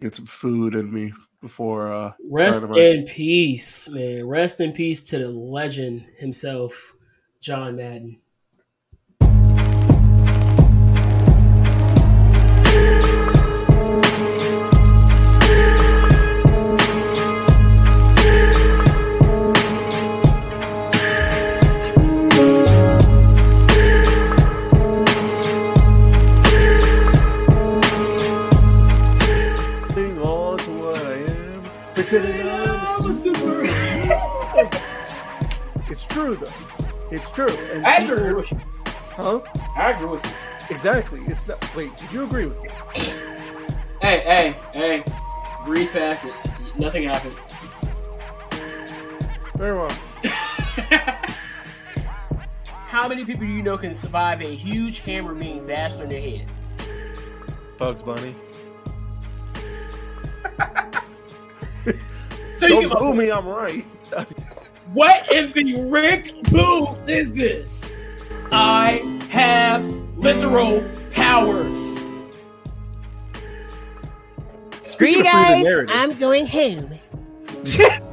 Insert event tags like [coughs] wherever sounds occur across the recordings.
Get some food in me before. uh Rest Dynamite. in peace, man. Rest in peace to the legend himself, John Madden. It's true. And I people- agree with you. Huh? I agree with you. Exactly. It's not. Wait. Did you agree with me? Hey, hey, hey. Breeze past it. Nothing happened. Very well. [laughs] How many people do you know can survive a huge hammer being bashed on their head? Bugs Bunny. [laughs] So you Don't give boo up. me. I'm right. [laughs] What in the Rick Boo is this? I have literal powers. Screw you Speaking of freedom guys, I'm going home. [laughs]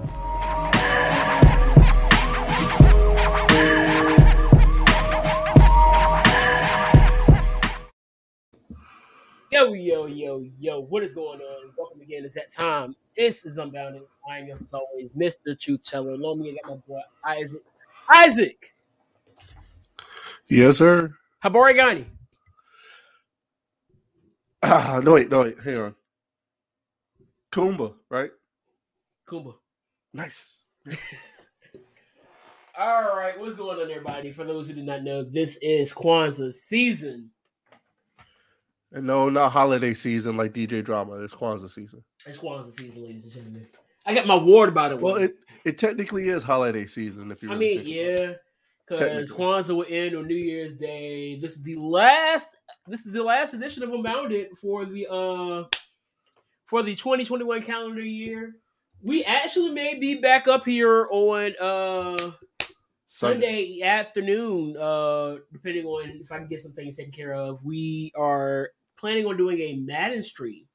Yo, yo, yo, yo, what is going on? Welcome again. It's that time. This is Unbounded. I am your as always, Mr. Truth Teller. Along me, I got my boy Isaac. Isaac! Yes, sir. Habari gani. Ah, no wait, no wait. Hang on. Kumba, right? Kumba. Nice. [laughs] All right, what's going on, everybody? For those who do not know, this is Kwanzaa season. And no, not holiday season like DJ Drama. It's Kwanzaa season. It's Kwanzaa season, ladies and gentlemen. I got my ward by the way. Well, it it technically is holiday season if you. I really mean, about it. yeah, because. Kwanzaa will end on New Year's Day. This is the last. This is the last edition of Unbounded for the uh for the 2021 calendar year. We actually may be back up here on uh Sunday afternoon, uh, depending on if I can get some things taken care of. We are planning on doing a Madden stream.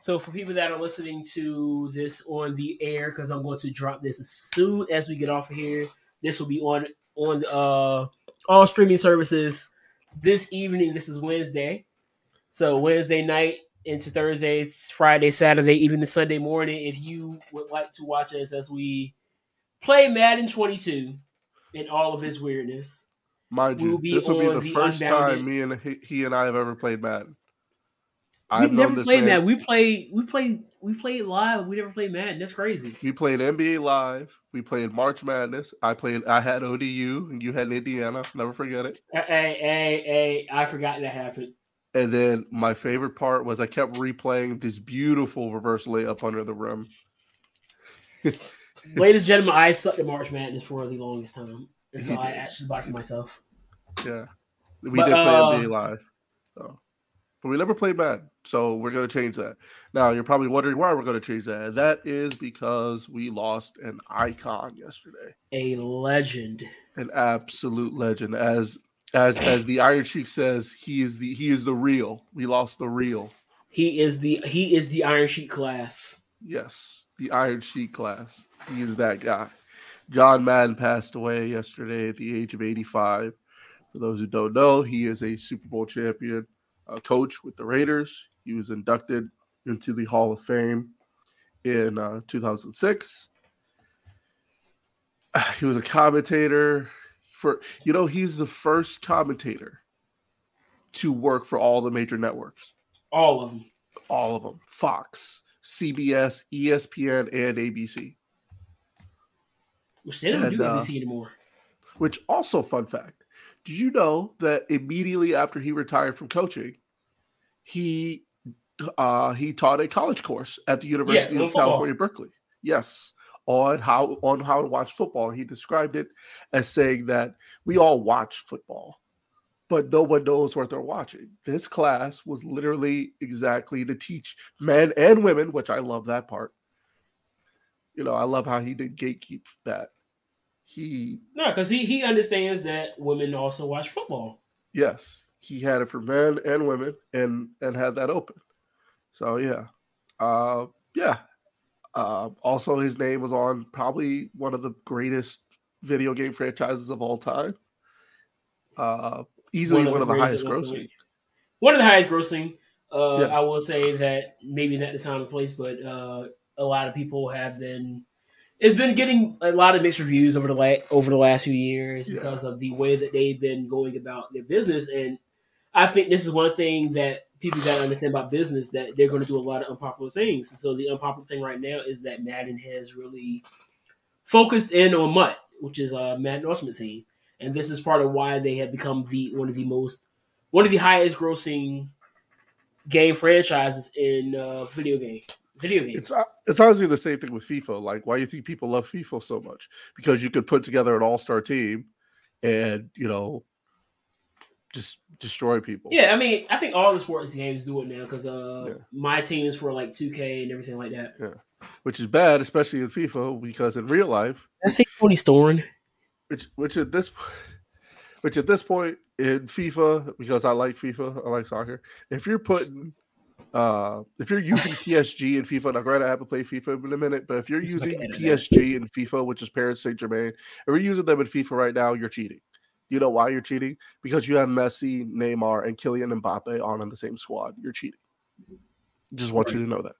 So for people that are listening to this on the air, because I'm going to drop this as soon as we get off of here, this will be on on uh all streaming services this evening. This is Wednesday, so Wednesday night into Thursday, it's Friday, Saturday, even the Sunday morning. If you would like to watch us as we play Madden 22 in all of its weirdness, mind you, this will be the the first Unbounded. time me and he, he and I have ever played Madden. we've I've never played man- Madden. We play, we play, we played live. We never played Madden. That's crazy. We played NBA Live. We played March Madness. I played. I had ODU, and you had Indiana. Never forget it. Hey, hey, hey! I forgot that happened. And then my favorite part was I kept replaying this beautiful reverse layup under the rim. [laughs] Ladies and gentlemen, I sucked at March Madness for the longest time until You I actually it for myself. Yeah, we But, did play uh, NBA Live, so. but we never played Madden. So we're gonna change that. Now you're probably wondering why we're gonna change that. That is because we lost an icon yesterday, A legend. an absolute legend. As as as the Iron Sheik says, he is the he is the real. We lost the real. He is the he is the Iron Sheik class. Yes, the Iron Sheik class. He is that guy. John Madden passed away yesterday at the age of 85. For those who don't know, he is a Super Bowl champion uh, coach with the Raiders. He was inducted into the Hall of Fame in uh, 2006. [sighs] He was a commentator for, you know, he's the first commentator to work for all the major networks All of them. all of them Fox, CBS, ESPN, and ABC. Which they don't And, do uh, ABC anymore. Which also, fun fact did you know that immediately after he retired from coaching, he uh, he taught a college course at the University on of football. California, Berkeley. Yes, on how on how to watch football. He described it as saying that we all watch football, but no one knows what they're watching. This class was literally exactly to teach men and women, which I love that part. You know, I love how he did gatekeep that. He No, because he he understands that women also watch football. Yes, he had it for men and women, and and had that open. So yeah, Uh, yeah. Uh, also, his name was on probably one of the greatest video game franchises of all time. Uh, easily one, of the, highest grossing. One of the highest grossing. Uh, yes. I will say that maybe not the time and place, but uh, a lot of people have been. It's been getting a lot of mixed reviews over the la- over the last few years because yeah. of the way that they've been going about their business, and I think this is one thing that people got to understand about business that they're going to do a lot of unpopular things. So the unpopular thing right now is that Madden has really focused in on MUT, which is a Madden Ultimate Team, and this is part of why they have become the one of the most one of the highest grossing game franchises in uh, video game. Video games. It's uh, it's honestly the same thing with FIFA. Like, why do you think people love FIFA so much? Because you could put together an all star team, and you know, just destroy people. Yeah, I mean, I think all the sports games do it now because uh, yeah. my team is for like 2K and everything like that. Yeah, which is bad, especially in FIFA, because in real life, I say Tony Storm. Which, which at this, which at this point in FIFA, because I like FIFA, I like soccer. If you're putting, uh, if you're using [laughs] PSG in FIFA, now granted I haven't played FIFA in a minute, but if you're it's using like PSG in FIFA, which is Paris Saint Germain, if you're using them in FIFA right now, you're cheating. You know why you're cheating? Because you have Messi, Neymar, and Kylian Mbappe on in the same squad. You're cheating. Just want you to know that.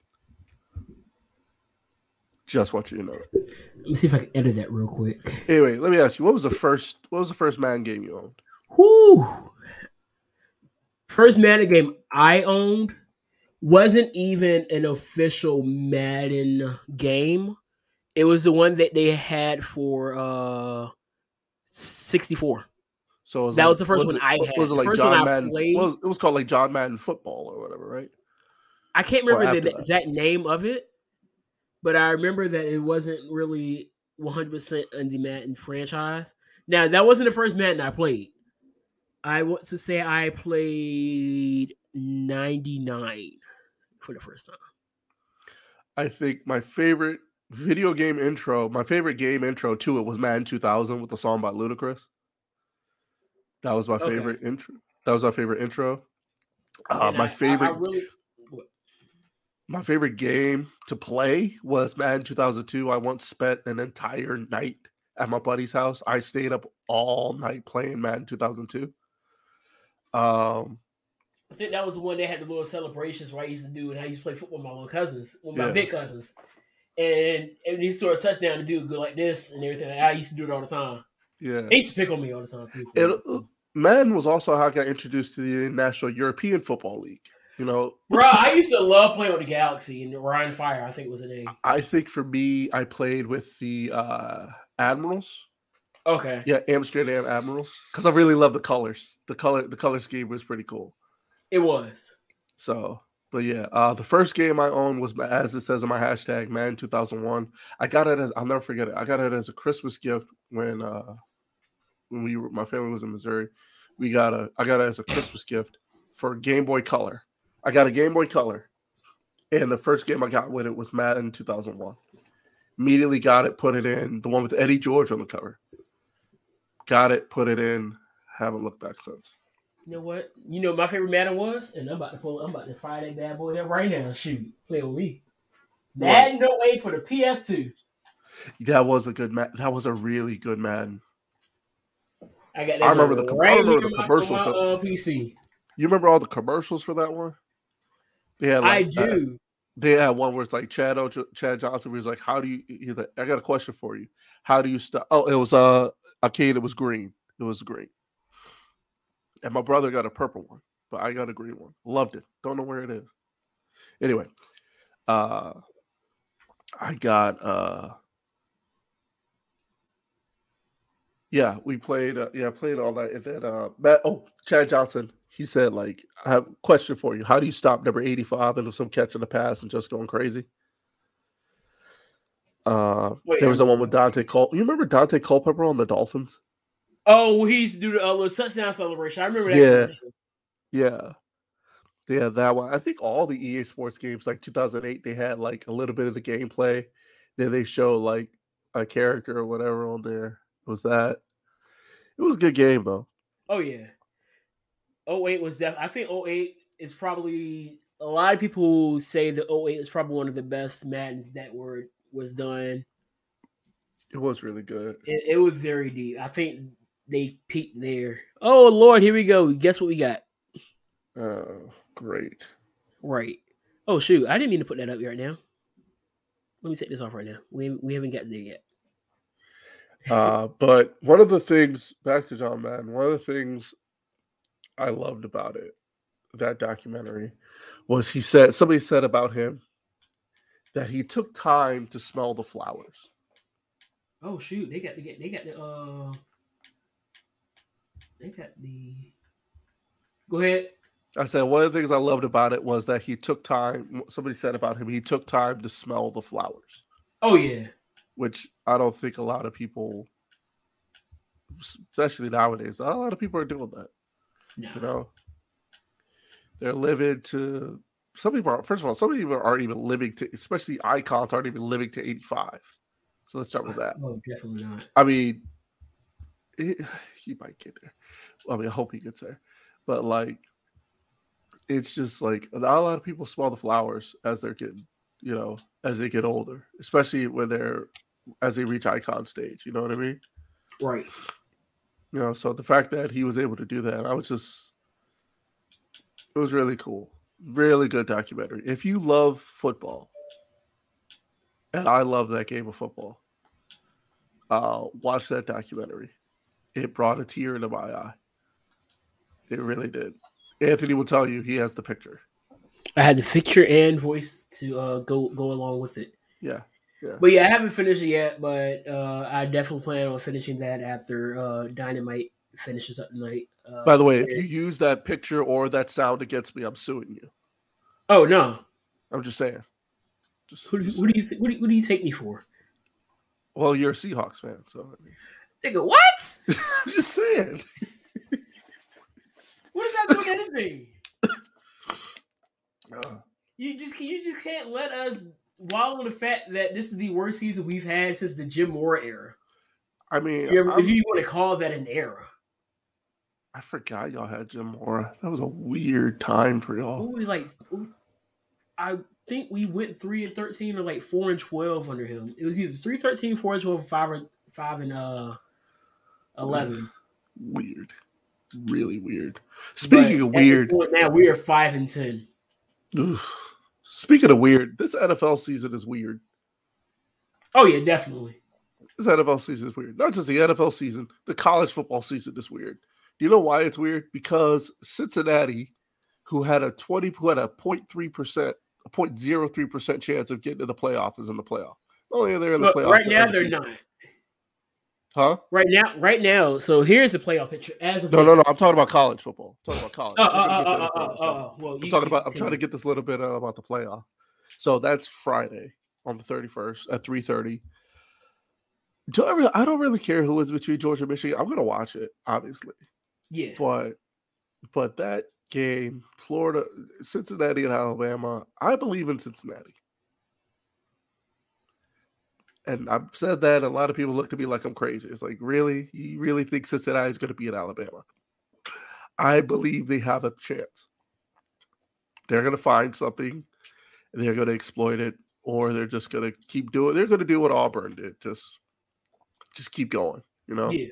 Just want you to know that. Let me see if I can edit that real quick. Anyway, let me ask you: What was the first? What was the first Madden game you owned? Whoo! First Madden game I owned wasn't even an official Madden game. It was the one that they had for uh 64. So that like, was the first was one it, I had. Was it like first John Madden? Was, it was called like John Madden Football or whatever, right? I can't remember the exact name of it, but I remember that it wasn't really 100% in the Madden franchise. Now, that wasn't the first Madden I played. I want to say I played 99 for the first time. I think my favorite video game intro, my favorite game intro to it was Madden 2000 with the song by Ludacris. That was my okay. favorite intro. That was my favorite intro. Uh, my I, favorite, I, I really... my favorite game to play was Madden 2002. I once spent an entire night at my buddy's house. I stayed up all night playing Madden 2002. Um, I think that was the one they had the little celebrations where I used to do, and I used to play football with my little cousins, with my yeah. big cousins and and he scored a touchdown to do good like this and everything. I used to do it all the time. Yeah, he used to pick on me all the time too. It, uh, Man was also how I got introduced to the National European Football League. You know, bro, I used to love playing with the Galaxy and Rhein Fire. I think was the name. I think for me, I played with the uh Admirals. Okay. Yeah, Amsterdam Admirals because I really love the colors. The color, the color scheme was pretty cool. It was. So but yeah, uh, the first game I owned was as it says in my hashtag, man, 2001. I got it as I'll never forget it. I got it as a Christmas gift when uh, when we were, my family was in Missouri. We got a I got it as a Christmas gift for Game Boy Color. I got a Game Boy Color, and the first game I got with it was Madden 2001. Immediately got it, put it in the one with Eddie George on the cover. Got it, put it in. Haven't looked back since. You know what? You know my favorite Madden was, and I'm about to pull. I'm about to fire that bad boy up right now. Shoot, play with me. Madden, no way for the PS2. That was a good Madden. That was a really good Madden. I got. I remember the, right I remember the commercials. My, uh, PC. You remember all the commercials for that one? Yeah, like, I do. Uh, they had one where it's like Chad o- Chad Johnson was like, "How do you?" He's like, "I got a question for you. How do you stop?" Oh, it was uh, a kid. It was green. It was green. And my brother got a purple one, but I got a green one. Loved it. Don't know where it is. Anyway, uh I got uh yeah, we played uh, yeah, played all that and then uh Matt, oh Chad Johnson, he said like I have a question for you. How do you stop number 85 into some catch in the pass and just going crazy? Uh Wait, there was the one with Daunte Cole. You remember Daunte Culpepper on the Dolphins? Oh, he used to do the uh, little touchdown celebration. I remember that. Yeah, yeah, yeah. That one. I think all the EA Sports games, like 2008, they had like a little bit of the gameplay. Then they show like a character or whatever on there. It was that? It was a good game though. Oh yeah. 08 was def- I think 08 is probably a lot of people say the 08 is probably one of the best Maddens that were was done. It was really good. It, it was very deep. I think they peaked there. Oh Lord, here we go. Guess what we got? Oh, great. Right. Oh shoot, I didn't mean to put that up right now. Let me take this off right now. We we haven't got there yet. [laughs] Uh, but one of the things, back to John Madden, one of the things I loved about it, that documentary, was he said somebody said about him that he took time to smell the flowers. Oh shoot, they got they got they got the uh they got the Go ahead. I said one of the things I loved about it was that he took time. Somebody said about him, he took time to smell the flowers, Oh yeah. which I don't think a lot of people, especially nowadays, not a lot of people are doing that. No. You know, they're living to. Some people are. First of all, some people aren't even living to. Especially icons aren't even living to eighty-five. So let's start with that. Oh, definitely not. I mean, it, he might get there. I mean, I hope he gets there. But like, it's just like not a lot of people smell the flowers as they're getting, you know, as they get older, especially when they're as they reach icon stage. You know what I mean? Right. You know, so the fact that he was able to do that, I was just, it was really cool. Really good documentary. If you love football, and I love that game of football, uh, watch that documentary. It brought a tear to my eye. It really did. Anthony will tell you he has the picture. I had the picture and voice to uh go go along with it. Yeah. But yeah, I haven't finished it yet, but uh I definitely plan on finishing that after uh Dynamite finishes up tonight. Uh, By the way, if you use that picture or that sound against me, I'm suing you. Oh no. I'm just saying. Just, Who do, just- what do you what do, what do you take me for? well, you're a Seahawks fan, so I mean, Nigga, what? [laughs] I'm just saying. [laughs] What does that do with anything? Uh, [laughs] You just you just can't let us wallow in the fact that this is the worst season we've had since the Jim Mora era. I mean, If you, ever, if you want to call that an era. I forgot y'all had Jim Mora. That was a weird time for y'all. was like? I think we went three and thirteen or like four and twelve under him. It was either 3 13, 4 and 12, 5 and five and uh eleven. Weird. Really weird. Speaking of But this weird, now we are five and ten. oof. speaking of weird, this NFL season is weird. Oh yeah, definitely. This NFL season is weird. Not just the NFL season, the college football season is weird. Do you know why it's weird? Because Cincinnati, who had a 20, who had a 0.3%, a 0.03% chance of getting to the playoff, is in the playoff. Not they're in the playoff, right now they're not. Huh? Right now, right now. So here's the playoff picture as of No, no, no. I'm talking about college football. I'm talking about college. Oh, oh, oh, oh, oh, oh, well, I'm you- talking you about. I'm trying to get this little bit uh, about the playoff. So that's Friday on the 31st at 3:30. Do I, really, I don't really care who is between Georgia and Michigan. I'm gonna watch it, obviously, Yeah, but but that game, Florida, Cincinnati, and Alabama. I believe in Cincinnati, and I've said that. A lot of people look at me like I'm crazy. It's like, really, you really think Cincinnati is going to be in Alabama? I believe they have a chance. They're going to find something, and they're going to exploit it, or they're just going to keep doing. They're going to do what Auburn did, just just keep going. You know, yeah.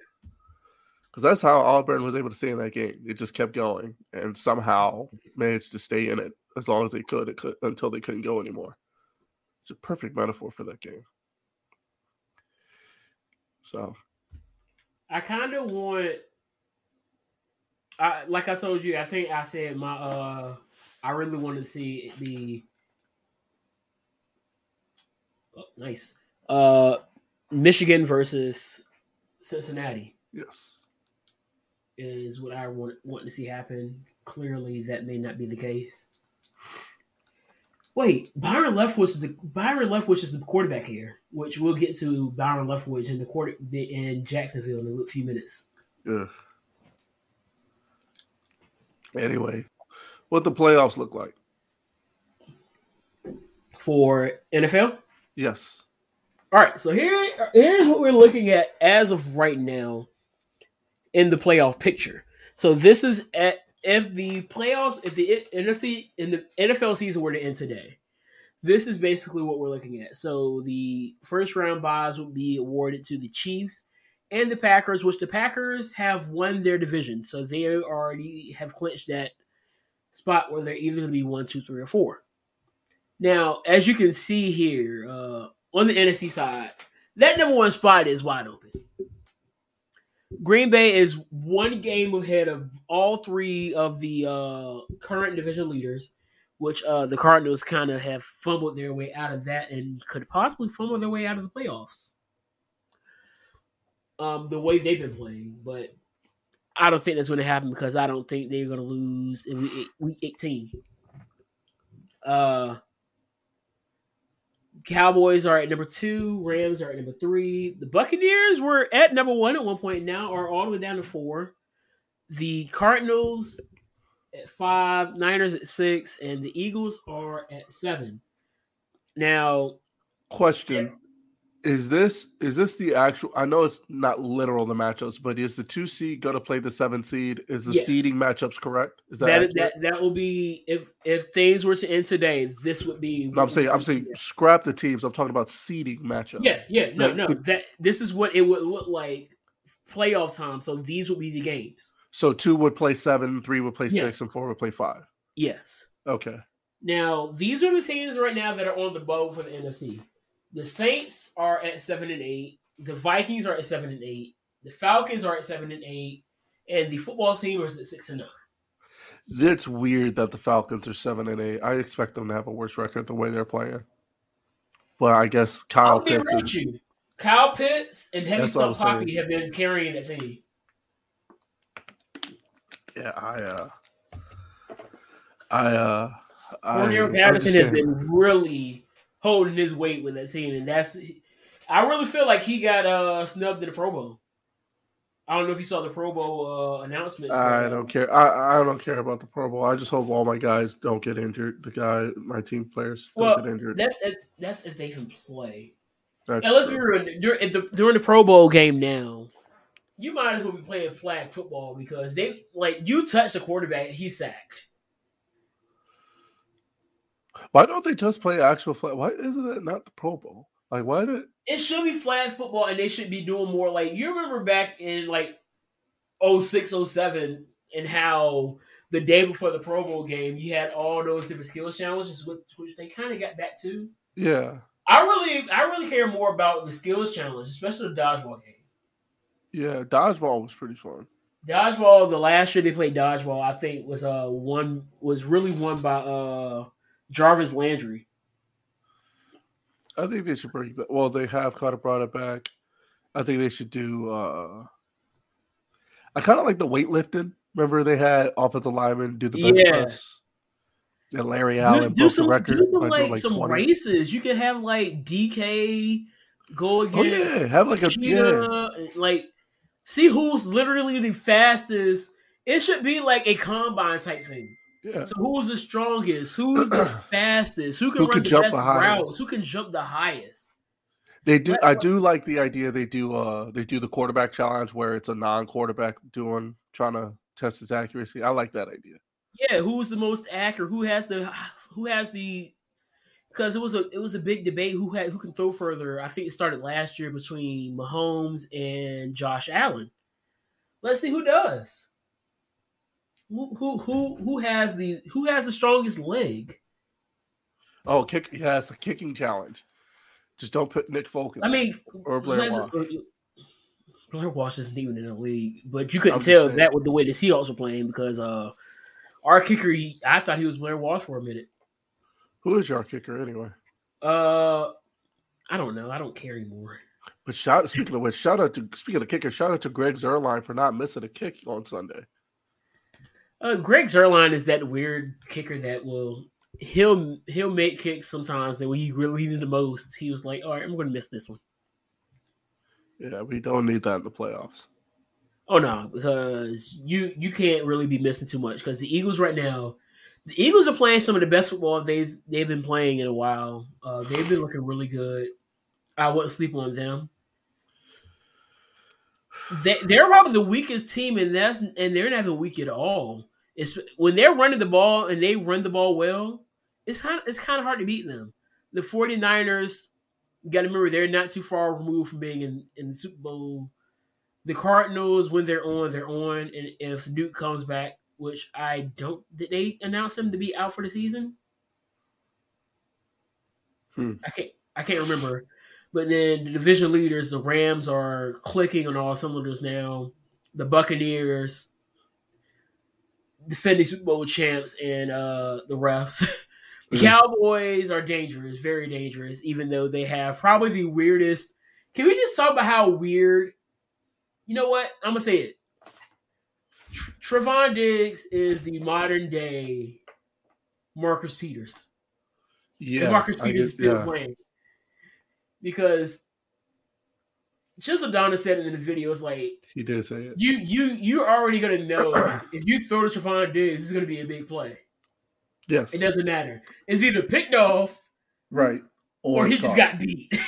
because that's how Auburn was able to stay in that game. They just kept going and somehow managed to stay in it as long as they could, it could until they couldn't go anymore. It's a perfect metaphor for that game. So I kind of want. I like I told you. I think I said my. uh I really want to see it be. Oh, nice. Uh, Michigan versus Cincinnati yes, is what I want want to see happen. Clearly, that may not be the case. Wait, Byron Leftwich is the Byron Leftwich is the quarterback here, which we'll get to Byron Leftwich in the quarter in Jacksonville in a few minutes. Ugh. Anyway, what the playoffs look like? for NFL. Yes, All right, so here here's what we're looking at as of right now in the playoff picture. So this is at if the playoffs, if the NFC in the NFL season were to end today, this is basically what we're looking at. So the first round buys would be awarded to the Chiefs and the Packers, which the Packers have won their division, so they already have clinched that spot where they're either going to be one, two, three, or four. Now, as you can see here uh, on the NFC side, that number one spot is wide open. Green Bay is one game ahead of all three of the uh, current division leaders, which uh, the Cardinals kind of have fumbled their way out of that and could possibly fumble their way out of the playoffs. Um, the way they've been playing, but I don't think that's going to happen because I don't think they're going to lose in week, week 18. Uh, Cowboys are at number two. Rams are at number three. The Buccaneers were at number one at one point. Now are all the way down to four. The Cardinals at five. Niners at six, and the Eagles are at seven. Now, question: is this is this the actual? I know it's not literal the matchups, but is the two seed going to play the seven seed? Is the yes. seeding matchups correct? Is that that, that that will be if if things were to end today, this would be. No, I'm saying I'm saying scrap the teams. I'm talking about seeding matchups. Yeah, yeah, no, like, no. The, that this is what it would look like playoff time. So these would be the games. So two would play seven, three would play yes. six, and four would play five. Yes. Okay. Now these are the teams right now that are on the boat for the NFC. The Saints are at seven and eight. The Vikings are at seven and eight. The Falcons are at seven and eight, and the football team is at six and nine. It's weird that the Falcons are seven and eight. I expect them to have a worse record the way they're playing. But I guess Kyle Pitts. And, you. Kyle Pitts and Heavy Stuff Poppy have been carrying that team. Yeah, I uh I uh Cordarrelle Patterson has been really holding his weight with that team, and that's I really feel like he got uh snubbed in the Pro Bowl. I don't know if you saw the Pro Bowl uh, announcement. I don't care. I, I don't care about the Pro Bowl. I just hope all my guys don't get injured. The guy, my team players, don't well, get injured. That's if, that's if they can play. That's now, let's be real. During the, during the Pro Bowl game now, you might as well be playing flag football because they like you touch the quarterback, he's sacked. Why don't they just play actual flag? Why isn't that not the Pro Bowl? Like, why did it should be flag football and they should be doing more like you remember back in like 06, 07 and how the day before the Pro Bowl game you had all those different skills challenges, which they kind of got back to. Yeah, I really, I really care more about the skills challenge, especially the dodgeball game. Yeah, dodgeball was pretty fun. Dodgeball, the last year they played dodgeball, I think was uh one was really won by uh Jarvis Landry. I think they should bring that. Well, they have kind of brought it back. I think they should do. uh I kind of like the weightlifting. Remember, they had offensive linemen do the bench yeah. press. And Larry Allen do, do some, record. Do some, like, like some races. You could have like DK go against. Oh yeah, have like a Cheetah, yeah. like see who's literally the fastest. It should be like a combine type thing. Yeah. So who's the strongest? Who's the [clears throat] fastest? Who can Who run can the best the routes? Who can jump the highest? They do. I do like the idea. They do. Uh, they do the quarterback challenge where it's a non-quarterback doing trying to test his accuracy. I like that idea. Yeah, who's the most accurate? Who has the who has the because it was a it was a big debate who had who can throw further. I think it started last year between Mahomes and Josh Allen. Let's see who does. Who who who has the who has the strongest leg? Oh, kick! Yes, a kicking challenge. Just don't put Nick Folk. I mean, or Blair has, Walsh. Blair Walsh isn't even in the league, but you couldn't tell that with the way the Seahawks were playing because uh, our kicker, he, I thought he was Blair Walsh for a minute. Who is your kicker anyway? Uh, I don't know. I don't care anymore. But shout speaking of which, shout out to speaking of kicker, shout out to Greg Zuerlein for not missing a kick on Sunday. Uh, Greg Zuerlein is that weird kicker that will he'll he'll make kicks sometimes that when you really need the most, he was like, "All right, I'm going to miss this one." Yeah, we don't need that in the playoffs. Oh no, because you you can't really be missing too much because the Eagles right now, the Eagles are playing some of the best football they've they've been playing in a while. Uh, they've been looking really good. I wouldn't sleep on them. They, they're probably the weakest team, and that's and they're not even weak at all It's when they're running the ball and they run the ball well, it's kind of, it's kind of hard to beat them. The 49ers, you got to remember they're not too far removed from being in, in the Super Bowl. The Cardinals, when they're on, they're on, and if Nuke comes back, which I don't, did they announce him to be out for the season? Hmm. I can't I can't remember. But then the division leaders, the Rams are clicking on all cylinders now. The Buccaneers, defending Super Bowl champs, and uh, the refs. [laughs] the Mhm. Cowboys are dangerous, very dangerous, even though they have probably the weirdest. Can we just talk about how weird? You know what? I'm gonna say it. Tr- Trevon Diggs is the modern day Marcus Peters. Yeah, if Marcus Peters is still yeah. playing. Because Chisel Donna said in this video, it's like He did say it. you you you're already gonna know [coughs] if you throw to Trevon Diggs, it's gonna be a big play. Yes, It doesn't matter. It's either picked off right. or, he just got beat. [laughs]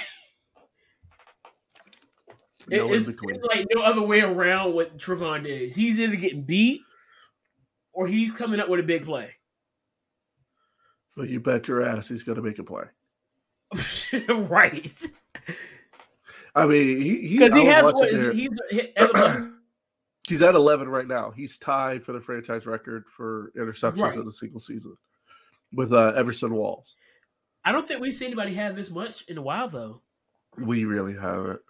It- no it's, it's like no other way around with Trevon Diggs. He's either getting beat or he's coming up with a big play. But you bet your ass he's going to make a play. [laughs] right. I mean, he he, Because he has what is he, he's he- [clears throat] He's at 11 right now. He's tied for the franchise record for interceptions Right. in a single season with uh, Everson Walls. I don't think we've seen anybody have this much in a while though. We really haven't.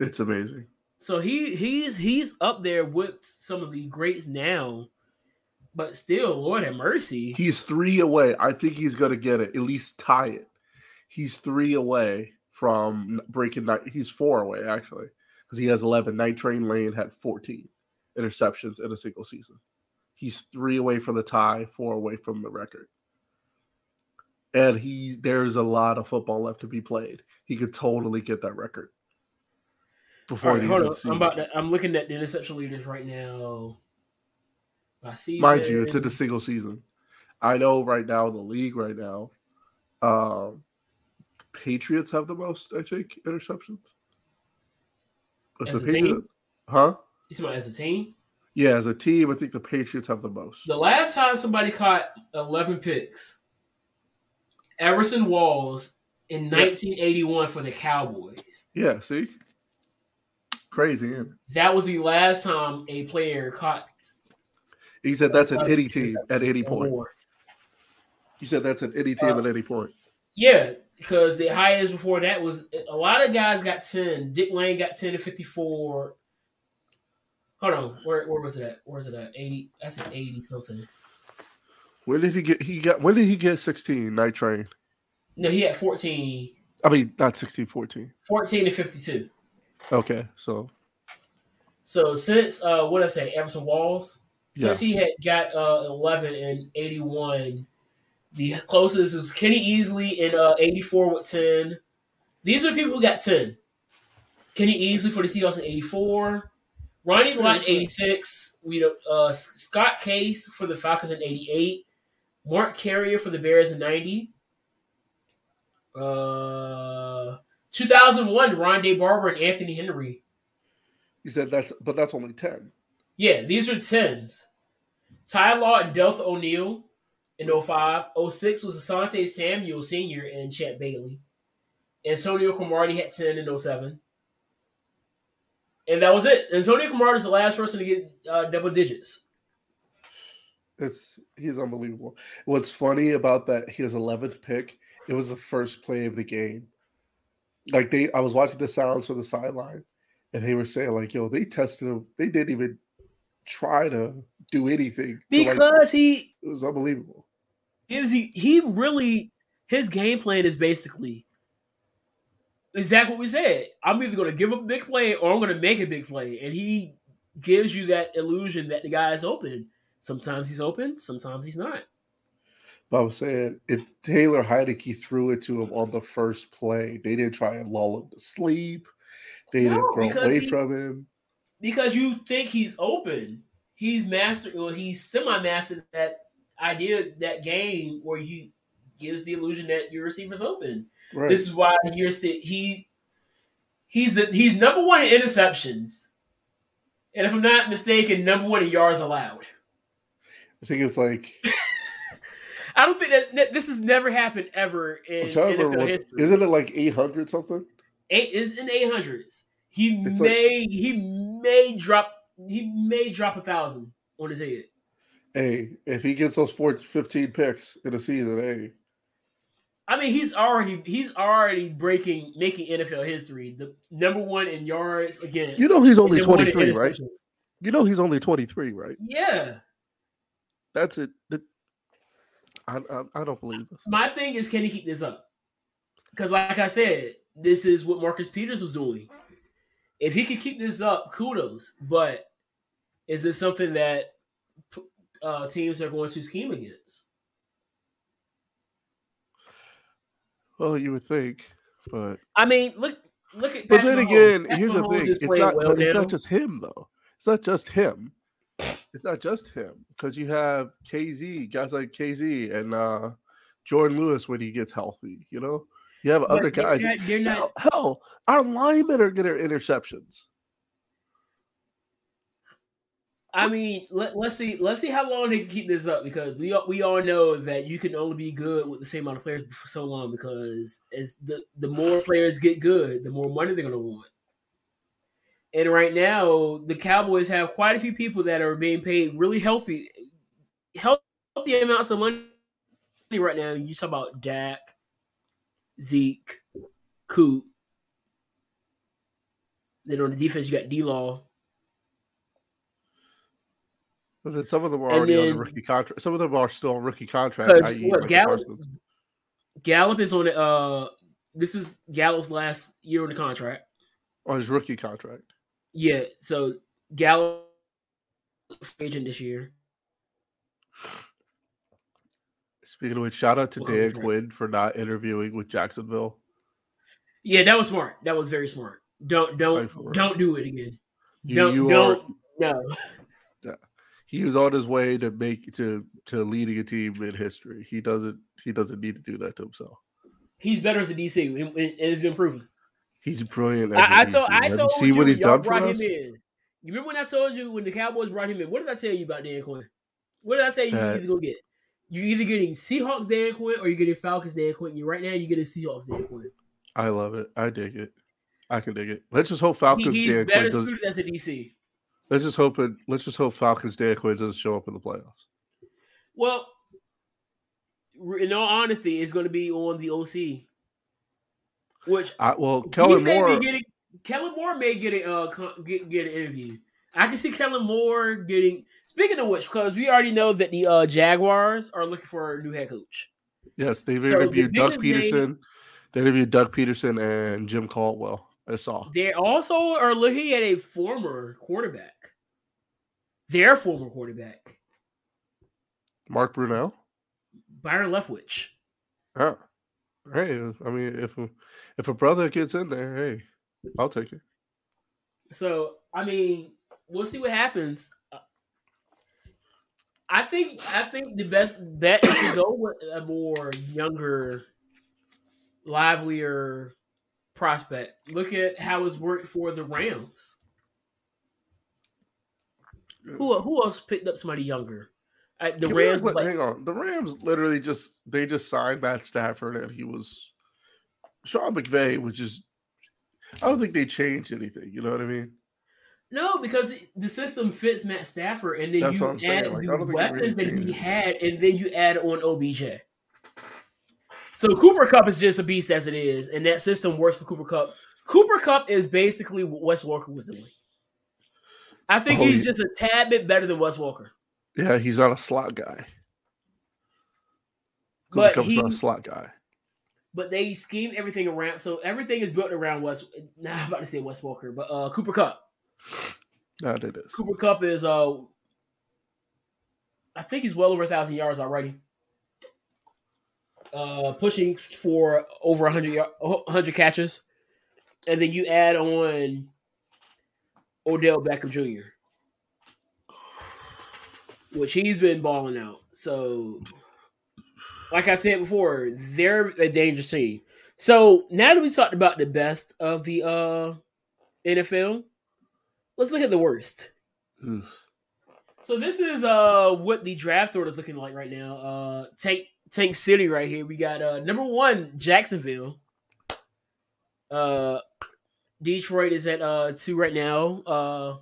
It's amazing. So he he's he's up there with some of the greats now, but still, Lord have mercy. He's three away. I think he's going to get it, at least tie it. He's three away from breaking night. He's four away, actually, because he has 11. Night Train Lane had 14 interceptions in a single season. He's three away from the tie, four away from the record. And he there's a lot of football left to be played. He could totally get that record before right, the hold end on. I'm about to, I'm looking at the interception leaders right now. By season, Mind you, it's in the single season. I know right now the league right now, um, Patriots have the most, I think, interceptions. As a team? Huh? You talking about as a team? Yeah, as a team, I think the Patriots have the most. The last time somebody caught 11 picks, Everson Walls in 1981 for the Cowboys. Yeah, see, crazy. Isn't it? That was the last time a player caught He said that's an any team at any point. He said that's an any team Uh, at any point. Yeah, because the highest before that was a lot of guys got 10. Dick Lane got 10 to 54. Hold on, where where was it at? Where was it at? 80. That's an 80 something. When did he get? He got. When did he get 16? Night Train. No, he had 14. I mean, not 16, 14. 14 to 52. Okay, so So since uh what did I say, Everson Walls, since he had got uh 11 and 81, the closest was Kenny Easley in uh 84 with 10. These are the people who got 10. Kenny Easley for the Seahawks in 84. Ronnie Lott in 86. We don't uh Scott Case for the Falcons in 88. Mark Carrier for the Bears in 90. Uh 2001, Rondé Barber and Anthony Henry. You said that's, but that's only 10. Yeah, these are tens. Ty Law and Delta O'Neal in 05. 06 was Asante Samuel Sr. and Champ Bailey. Antonio Cromartie had 10 in 07. And that was it. Antonio Cromartie is the last person to get uh, double digits. It's he's unbelievable. What's funny about that his eleventh pick, it was the first play of the game. Like they I was watching the sounds from the sideline and they were saying, like, yo, they tested him, they didn't even try to do anything. to, like- Because he it was unbelievable. Is he he really his game plan is basically exactly what we said. I'm either going to give up a big play or I'm going to make a big play, and he gives you that illusion that the guy is open. Sometimes he's open, sometimes he's not. But I was saying it Taylor Heinicke threw it to him on the first play. They didn't try and lull him to sleep. They No, didn't throw away he- from him. Because you think he's open, he's mastered or he's semi-mastered that idea, that game where he gives the illusion that your receiver's open. Right. This is why you're he he's the he's number one in interceptions, and if I'm not mistaken, number one in yards allowed. I think it's like [laughs] I don't think that, that this has never happened ever in I'm trying to remember NFL what, history. isn't it like eight hundred something? Eight is in eight hundreds. He It's like- may he may drop he may drop a thousand on his head. Hey, if he gets those 14, 15 picks in a season, hey, I mean, he's already he's already breaking making NFL history. The number one in yards against. you know he's only in 23, right? You know he's only 23, right? Yeah. That's it. I, I, I don't believe this. My thing is, can he keep this up? Because, like I said, this is what Marcus Peters was doing. If he could keep this up, kudos. But is this something that uh, teams they're going to scheme against? Well, you would think, but I mean, look, look at. but then Mahomes. again, Patrick here's the thing: it's not. well it's not just him, though. It's not just him. It's not just him because you have KZ, guys like KZ and uh Jourdan Lewis when he gets healthy. You know, you have But other guys. not- they're not Hell, hell, our linemen are getting interceptions. I mean, let, let's see. Let's see how long they can keep this up because we all, we all know that you can only be good with the same amount of players for so long because as the the more players get good, the more money they're going to want. And right now, the Cowboys have quite a few people that are being paid really healthy, healthy amounts of money right now. You talk about Dak, Zeke, Coop. Then on the defense, you got D Law. Some of them are already on then- a rookie contract. Some of them are still on rookie contract. Because i.e. what Micah Gallup, Gallup is on it. Uh, this is Gallup's last year on the contract. on his rookie contract. Yeah, so Gallup agent this year. Speaking of which, shout out to What's Dan? Quinn for not interviewing with Jacksonville. Yeah, that was smart. That was very smart. Don't don't don't do it again. You, don't you don't are no. He was on his way to make to to leading a team in history. He doesn't he doesn't need to do that to himself. He's better as a DC, and it's been proven. He's brilliant. a I, I DC. told I told seen you what he's done for brought him us? in. You remember when I told you when the Cowboys brought him in? What did I tell you about Dan Quinn? What did I say you That- need to go get? You're either getting Seahawks Dan Quinn or you're getting Falcons Dan Quinn. You right now you're getting Seahawks Dan Quinn. I love it. I dig it. I can dig it. Let's just hope He- Falcons he's Dan better suited as a DC. Let's just hope it. Let's just hope Falcons Dan Quinn doesn't show up in the playoffs. Well, in all honesty, it's going to be on the OC. Which I, well, Kellen may Moore. be getting. Kellen Moore may get a uh, get, get an interview. I can see Kellen Moore getting. Speaking of which, because we already know that the uh, Jaguars are looking for a new head coach. Yes, they've So interviewed Doug biggest name- Pederson. They interviewed Doug Pederson and Jim Caldwell. They also are looking at a former quarterback. Their former quarterback, Mark Brunell. Byron Leftwich. Yeah. Hey, I mean, if a, if a brother gets in there, hey, I'll take it. So I mean, we'll see what happens. I think I think the best bet is to go with a more younger, livelier prospect. Look at how it's worked for the Rams. Who who else picked up somebody younger? Uh, the Can Rams, let- like, hang on. The Rams literally just they just signed Matt Stafford and he was Sean McVay, which is I don't think they changed anything. You know what I mean? no, because the system fits Matt Stafford, and then That's you what I'm saying, add like, the don't think they weapons really that he had, and then you add on OBJ. So Cooper Kupp is just a beast as it is, and that system works for Cooper Kupp. Cooper Kupp is basically what Wes Welker was doing. I think Oh, he's yeah. just a tad bit better than Wes Welker. Yeah, he's not a slot guy. But Cooper Kupp's not a slot guy. But they scheme everything around, so everything is built around Wes. Nah, [laughs] I'm about to say Wes Welker, but uh, Cooper Kupp. That it is. Cooper Kupp is uh I think he's well over a thousand yards already. Uh pushing for over 100 yard, 100 catches. And then you add on Odell Beckham Jr. Which he's been balling out. So like I said before, they're a dangerous team. So now that we talked about the best of the uh NFL, let's look at the worst. Oof. So this is uh what the draft order is looking like right now. Uh Tank Tank City right here. We got uh number one Jacksonville. Uh Detroit is at uh two right now. Uh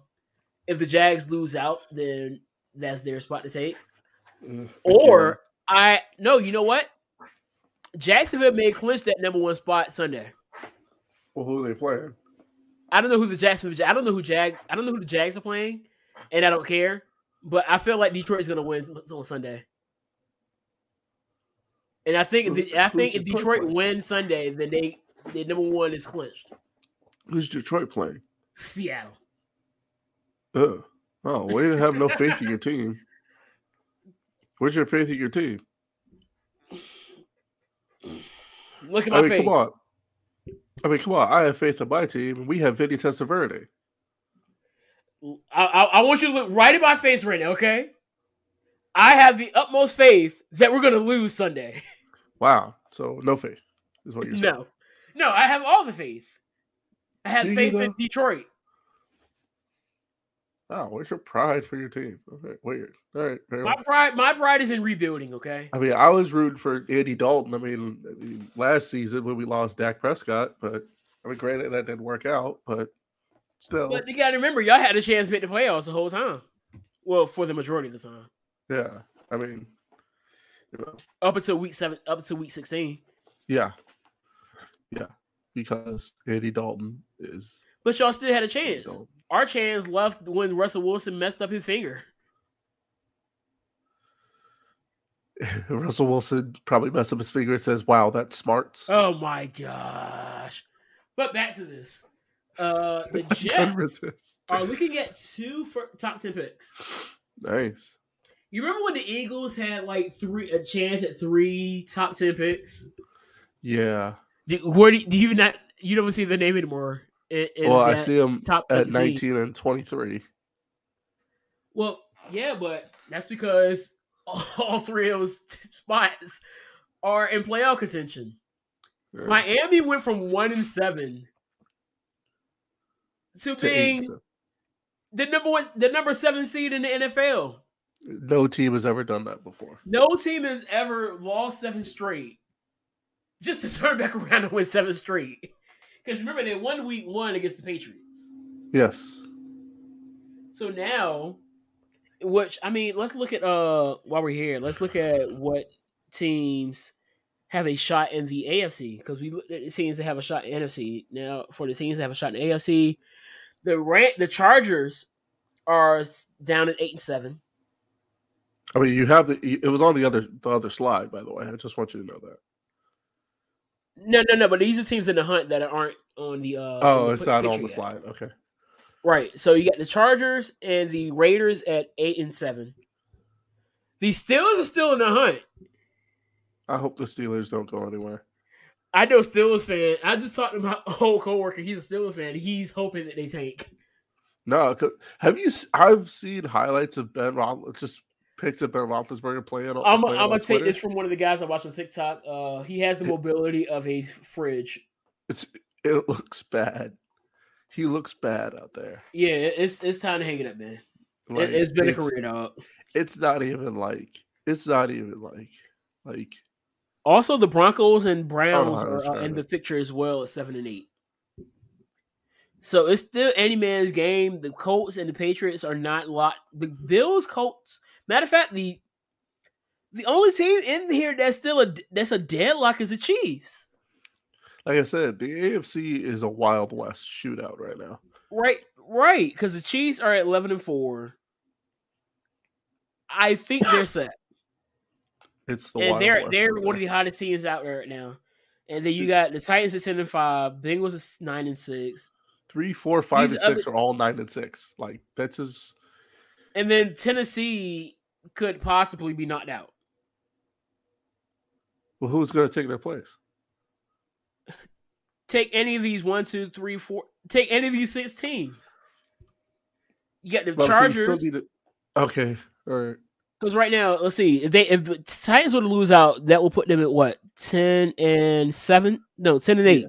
if the Jags lose out, then that's their spot to take. Mm, Or I no, you know what? Jacksonville may clinch that number one spot Sunday. well, who are they playing? I don't know who the Jacksonville. I don't know who Jag. I don't know who the Jags are playing, and I don't care. But I feel like Detroit's going to win on Sunday. And I think the, I think if Detroit Detroit wins Sunday, then they the number one is clinched. Who's Detroit playing? Seattle. Ugh. Oh, way to have no faith in your team. Where's your faith in your team? Look at my I mean, face. come on. I mean, come on. I have faith in my team, we have Vinny Testaverde. I, I, I want you to look right in my face right now, okay? I have the utmost faith that we're going to lose Sunday. Wow. So no faith is what you're saying. No, no, I have all the faith. I have faith in? Detroit. Wow. Where's your pride for your team? Okay, weird. All right. My pride, my pride is in rebuilding. Okay. I mean, I was rooting for Andy Dalton. I mean, I mean, last season when we lost Dak Prescott, but I mean, granted that didn't work out, but still, But you got to remember, y'all had a chance to make the playoffs the whole time. Well, for the majority of the time, yeah. I mean, you know, up until week seven, up until week sixteen. yeah, yeah, because Andy Dalton is But y'all still had a chance. Our chance left when Russell Wilson messed up his finger. [laughs] Russell Wilson probably messed up his finger and says, "Wow, that's smarts." Oh my gosh! But back to this. Uh, the [laughs] Jets are looking at two for top ten picks. Nice. You remember when the Eagles had like three a chance at three top ten picks? Yeah. Do, where do, do you not? You don't see the name anymore. in- in well, I see them top at 18. 19 and 23. Well, yeah, but that's because [laughs] all three of those spots are in playoff contention. Yeah. Miami went from one and seven to, To eight, being so the number one, the number seven seed in the NFL. No team has ever done that before. No team has ever lost seven straight just to turn back around and win seven straight. Because remember, they won week one against the Patriots. Yes. So now, which I mean, let's look at uh while we're here, let's look at what teams have a shot in the AFC because we looked at the teams that have a shot in NFC. Now, for the teams that have a shot in the AFC, the rant the Chargers are down at eight and seven. I mean, you have the. It was on the other the other slide, by the way. I just want you to know that. No, no, no. But these are teams in the hunt that aren't on the. uh Oh, it's not on the yet. slide. Okay. Right. So you got the Chargers and the Raiders at eight and seven. The Steelers are still in the hunt. I hope the Steelers don't go anywhere. I know Steelers fan. I just talked to my [laughs] old coworker. He's a Steelers fan. He's hoping that they tank. No, have you? I've seen highlights of Ben Roethlisberger, just pics of Ben Roethlisberger playing. I'm, gonna take Twitter. this from one of the guys I watch on TikTok. Uh, he has the mobility of a fridge. It's it looks bad. He looks bad out there. Yeah, it's it's time to hang it up, man. It, Like, it's been a career dog. It's not even like. It's not even like. Like Also, the Broncos and Browns how are uh, in the picture as well at seven and eight. So it's still any man's game. The Colts and the Patriots are not locked. The Bills, Colts. Matter of fact, the the only team in here that's still a that's a deadlock is the Chiefs. like I said, the AFC is a Wild West shootout right now. Right, right. Because the Chiefs are at eleven and four. I think [coughs] they're set, It's the and Wild they're West they're one of the hottest teams out there right now. And then you got the Titans at ten and five, Bengals at nine and six, three, four, five, These and six other- are all nine and six. Like that's just and then Tennessee could possibly be knocked out. well, who's going to take their place? [laughs] Take any of these one, two, three, four. Take any of these six teams. You got the Well, so Chargers. to- okay, all right. Because right now, let's see if they if the Titans were to lose out, that will put them at what ten and seven? No, ten and eight.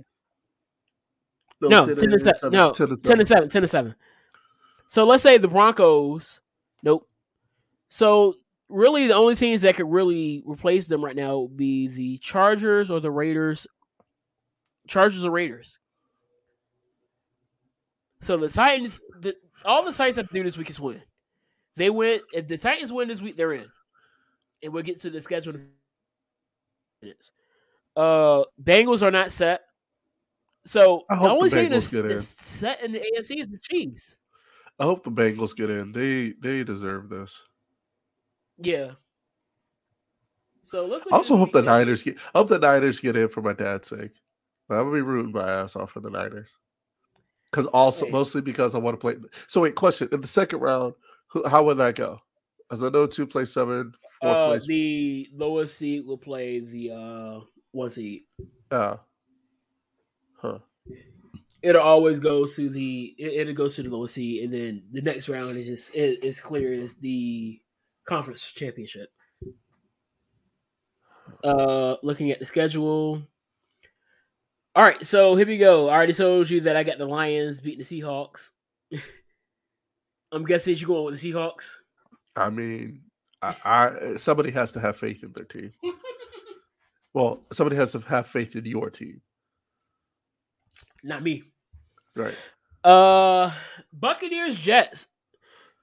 No, 10 and 7. No, 10 and 7. 10 and 7. So let's say the Broncos, nope. So really, the only teams that could really replace them right now would be the Chargers or the Raiders. Chargers or Raiders. So the Titans, the, all the Titans have to do this week is win. They win. If the Titans win this week, they're in, and we'll get to the schedule. in a few minutes. Uh, Bengals are not set. So I the only the team that's, that's set in the AFC is the Chiefs. I hope the Bengals get in. They they deserve this. Yeah. So let's. I also hope the. Niners get. I hope the Niners get in for my dad's sake. But I'm gonna be rooting my ass off for the Niners. Because also Hey. mostly because I want to play. So wait, question: in the second round, who, how would that go? As I know, two play seven, fourth Uh, place. the lowest seed will play the uh one seed. uh, huh. It'll always go to the it, it'll go to the lowest seed, and then the next round is just it, it's clear as the conference championship. Uh, looking at the schedule. All right, so here we go. I already told you that I got the Lions beating the Seahawks. [laughs] I'm guessing you're going with the Seahawks. I mean, I, I somebody has to have faith in their team. [laughs] well, somebody has to have faith in your team, Not me. right? Uh, Buccaneers Jets.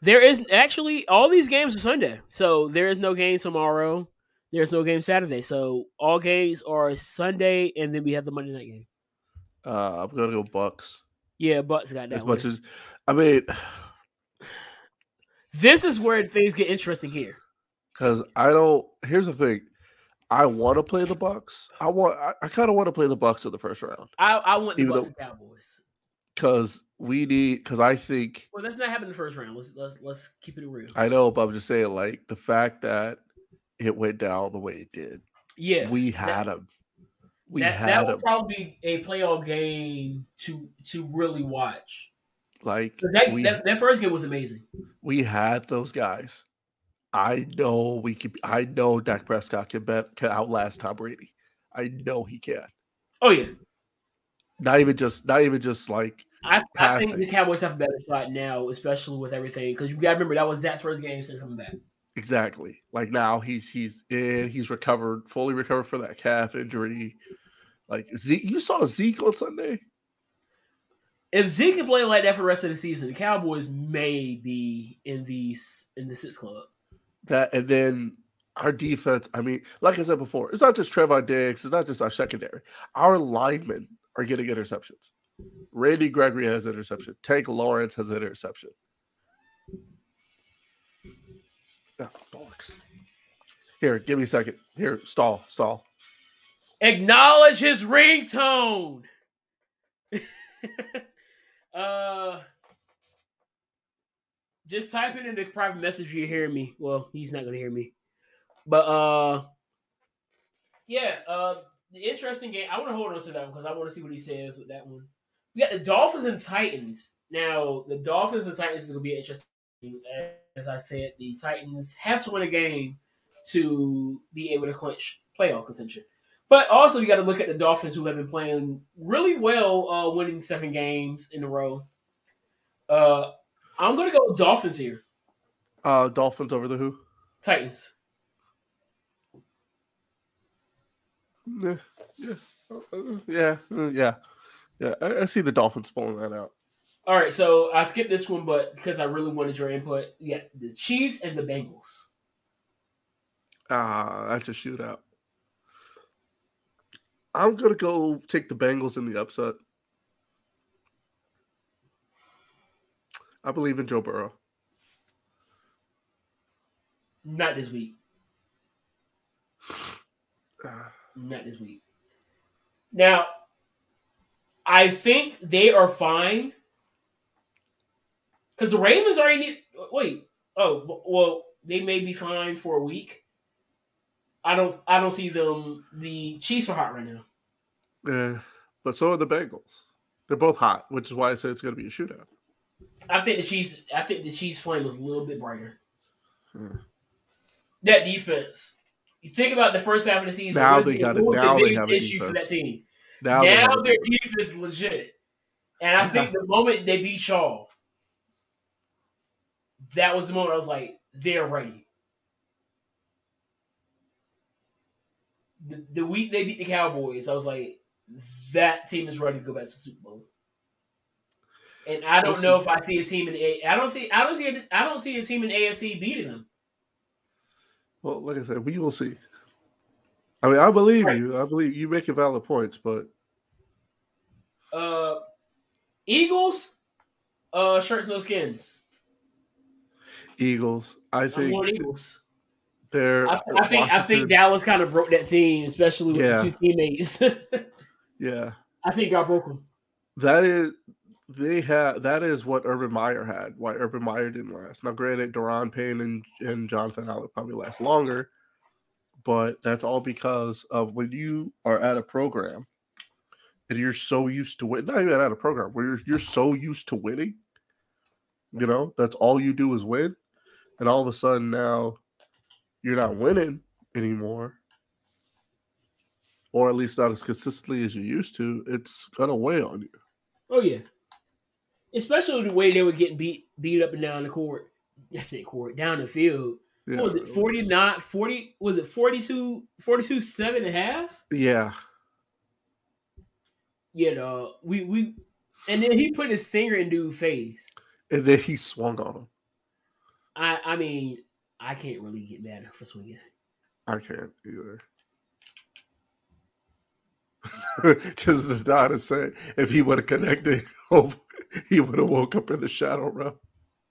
There is actually all these games are Sunday, so there is no game tomorrow. There's no game Saturday, so all games are Sunday, and then we have the Monday night game. Uh, I'm gonna go Bucks. Yeah, Bucks got that. As one. much as, I mean, this is where things get interesting here. because I don't. Here's the thing: I want to play the Bucks. I want. I, I kind of want to play the Bucks in the first round I, I want the Bucks though- Cowboys. because we need. Because I think Well, that's not happening the first round. Let's let's let's keep it real. I know, but I'm just saying, like the fact that it went down the way it did. yeah, we had them. We that, had that would probably be a playoff game to to really watch. Like That, we that, that first game was amazing. we had those guys. I know we could. I know Dak Prescott can bet can outlast Tom Brady. I know he can. Oh yeah, Not even just. Not even just like I, I think the Cowboys have a better shot now, especially with everything. Because you got to remember that was Dak's first game since coming back. exactly. Like now he's he's in. He's recovered, fully recovered for that calf injury. Like Zeke, you saw Zeke on Sunday. If Zeke can play like that for the rest of the season, the Cowboys may be in the in the six club. That and then our defense. I mean, like I said before, it's not just Trevon Diggs. It's not just our secondary. Our linemen are getting interceptions. Randy Gregory has interception. Tank Lawrence has interception. Oh, bollocks. Here, give me a second. Here, stall, stall. Acknowledge his ringtone. [laughs] uh, just type it in the private message. You hear me? Well, he's not gonna hear me. But uh, yeah. Uh, the interesting game. I want to hold on to that one because I want to see what he says with that one. We got the Dolphins and Titans. Now, the Dolphins and Titans is gonna be interesting. As I said, the Titans have to win a game to be able to clinch playoff contention. But also, you got to look at the Dolphins, who have been playing really well, uh, winning seven games in a row. Uh, I'm gonna go with Dolphins here. Uh, Dolphins over the who? Titans. Yeah, yeah, uh, uh, yeah, uh, yeah, yeah. I, I see the Dolphins pulling that out. All right, so I skipped this one, but because I really wanted your input, yeah, the Chiefs and the Bengals. Ah, that's a shootout. I'm gonna go take the Bengals in the upset. I believe in Joe Burrow. Not this week. [sighs] Not this week. Now, I think they are fine because the Ravens are already need. Wait, oh well, they may be fine for a week. I don't. I don't see them. The Chiefs are hot right now. eh, but so are the Bengals. They're both hot, which is why I say it's gonna be a shootout. I think the Chiefs. I think the Chiefs flame is a little bit brighter. Hmm. That defense. You think about the first half of the season. Now they got it. was the Now they have issue for that team. Now, now they're their defense is legit. And I think [laughs] the moment they beat Shaw, that was the moment I was like, they're ready. The, the week they beat the Cowboys, I was like, that team is ready to go back to Super Bowl. And I don't know if I see a team in a. I don't see. I don't see. A, I don't see a team in AFC beating them. Well, like I said, we will see. I mean, I believe right. you. I believe you make valid points, but uh, Eagles, uh, shirts no skins. Eagles. I think Eagles. They're. I, I think I think Dallas kind of broke that team, especially with yeah. the two teammates. [laughs] yeah, I think I broke them. That is they had that is what Urban Meyer had. Why Urban Meyer didn't last. Now, granted, Daron Payne and, and Jonathan Allen probably last longer, but that's all because of when you are at a program and you're so used to winning, not even at a program where you're, you're so used to winning, you know, that's all you do is win. And all of a sudden now you're not winning anymore, or at least not as consistently as you used to, it's gonna weigh on you. Oh yeah, especially the way they were getting beat beat up and down the court. That's it, court down the field. Yeah, what was it 49 40 was it 42 42 7 and a half? Yeah. You know, we we and then he put his finger in dude's face. And then he swung on him. I I mean, I can't really get mad for swinging. I can't either. [laughs] Just the to say, if he would have connected, [laughs] he would have woke up in the shadow realm.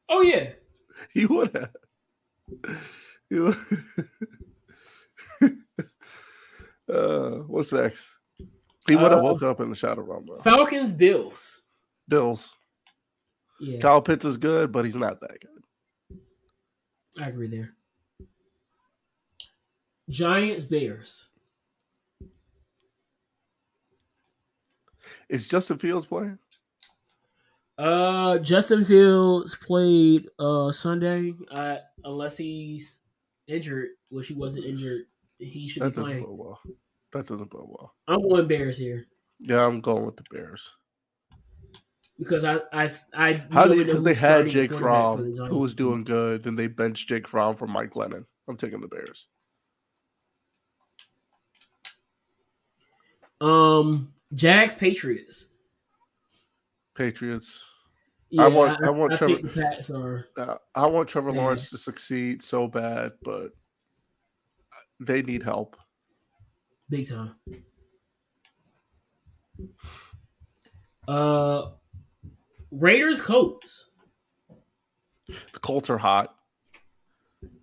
Oh yeah, he would have. [laughs] He would. uh, what's next? He would have uh, woke up in the shadow realm. Though. Falcons, Bills, Bills. Yeah, Kyle Pitts is good, but he's not that good. I agree there. Giants, Bears. Is Justin Fields playing? Uh, Justin Fields played uh Sunday. Uh, unless he's injured, which he wasn't injured, he should that be playing. That doesn't bode well. I'm going Bears here. Yeah, I'm going with the Bears because I I I how did because they had Jake Fromm who was doing good, then they benched Jake Fromm for Mike Glennon. I'm taking the Bears. Um, Jags Patriots. Patriots. Yeah, I want I, I want I Trevor. Pats are, uh, I want Trevor yeah. Lawrence to succeed so bad, but they need help. Big time. Uh, Raiders Colts. The Colts are hot.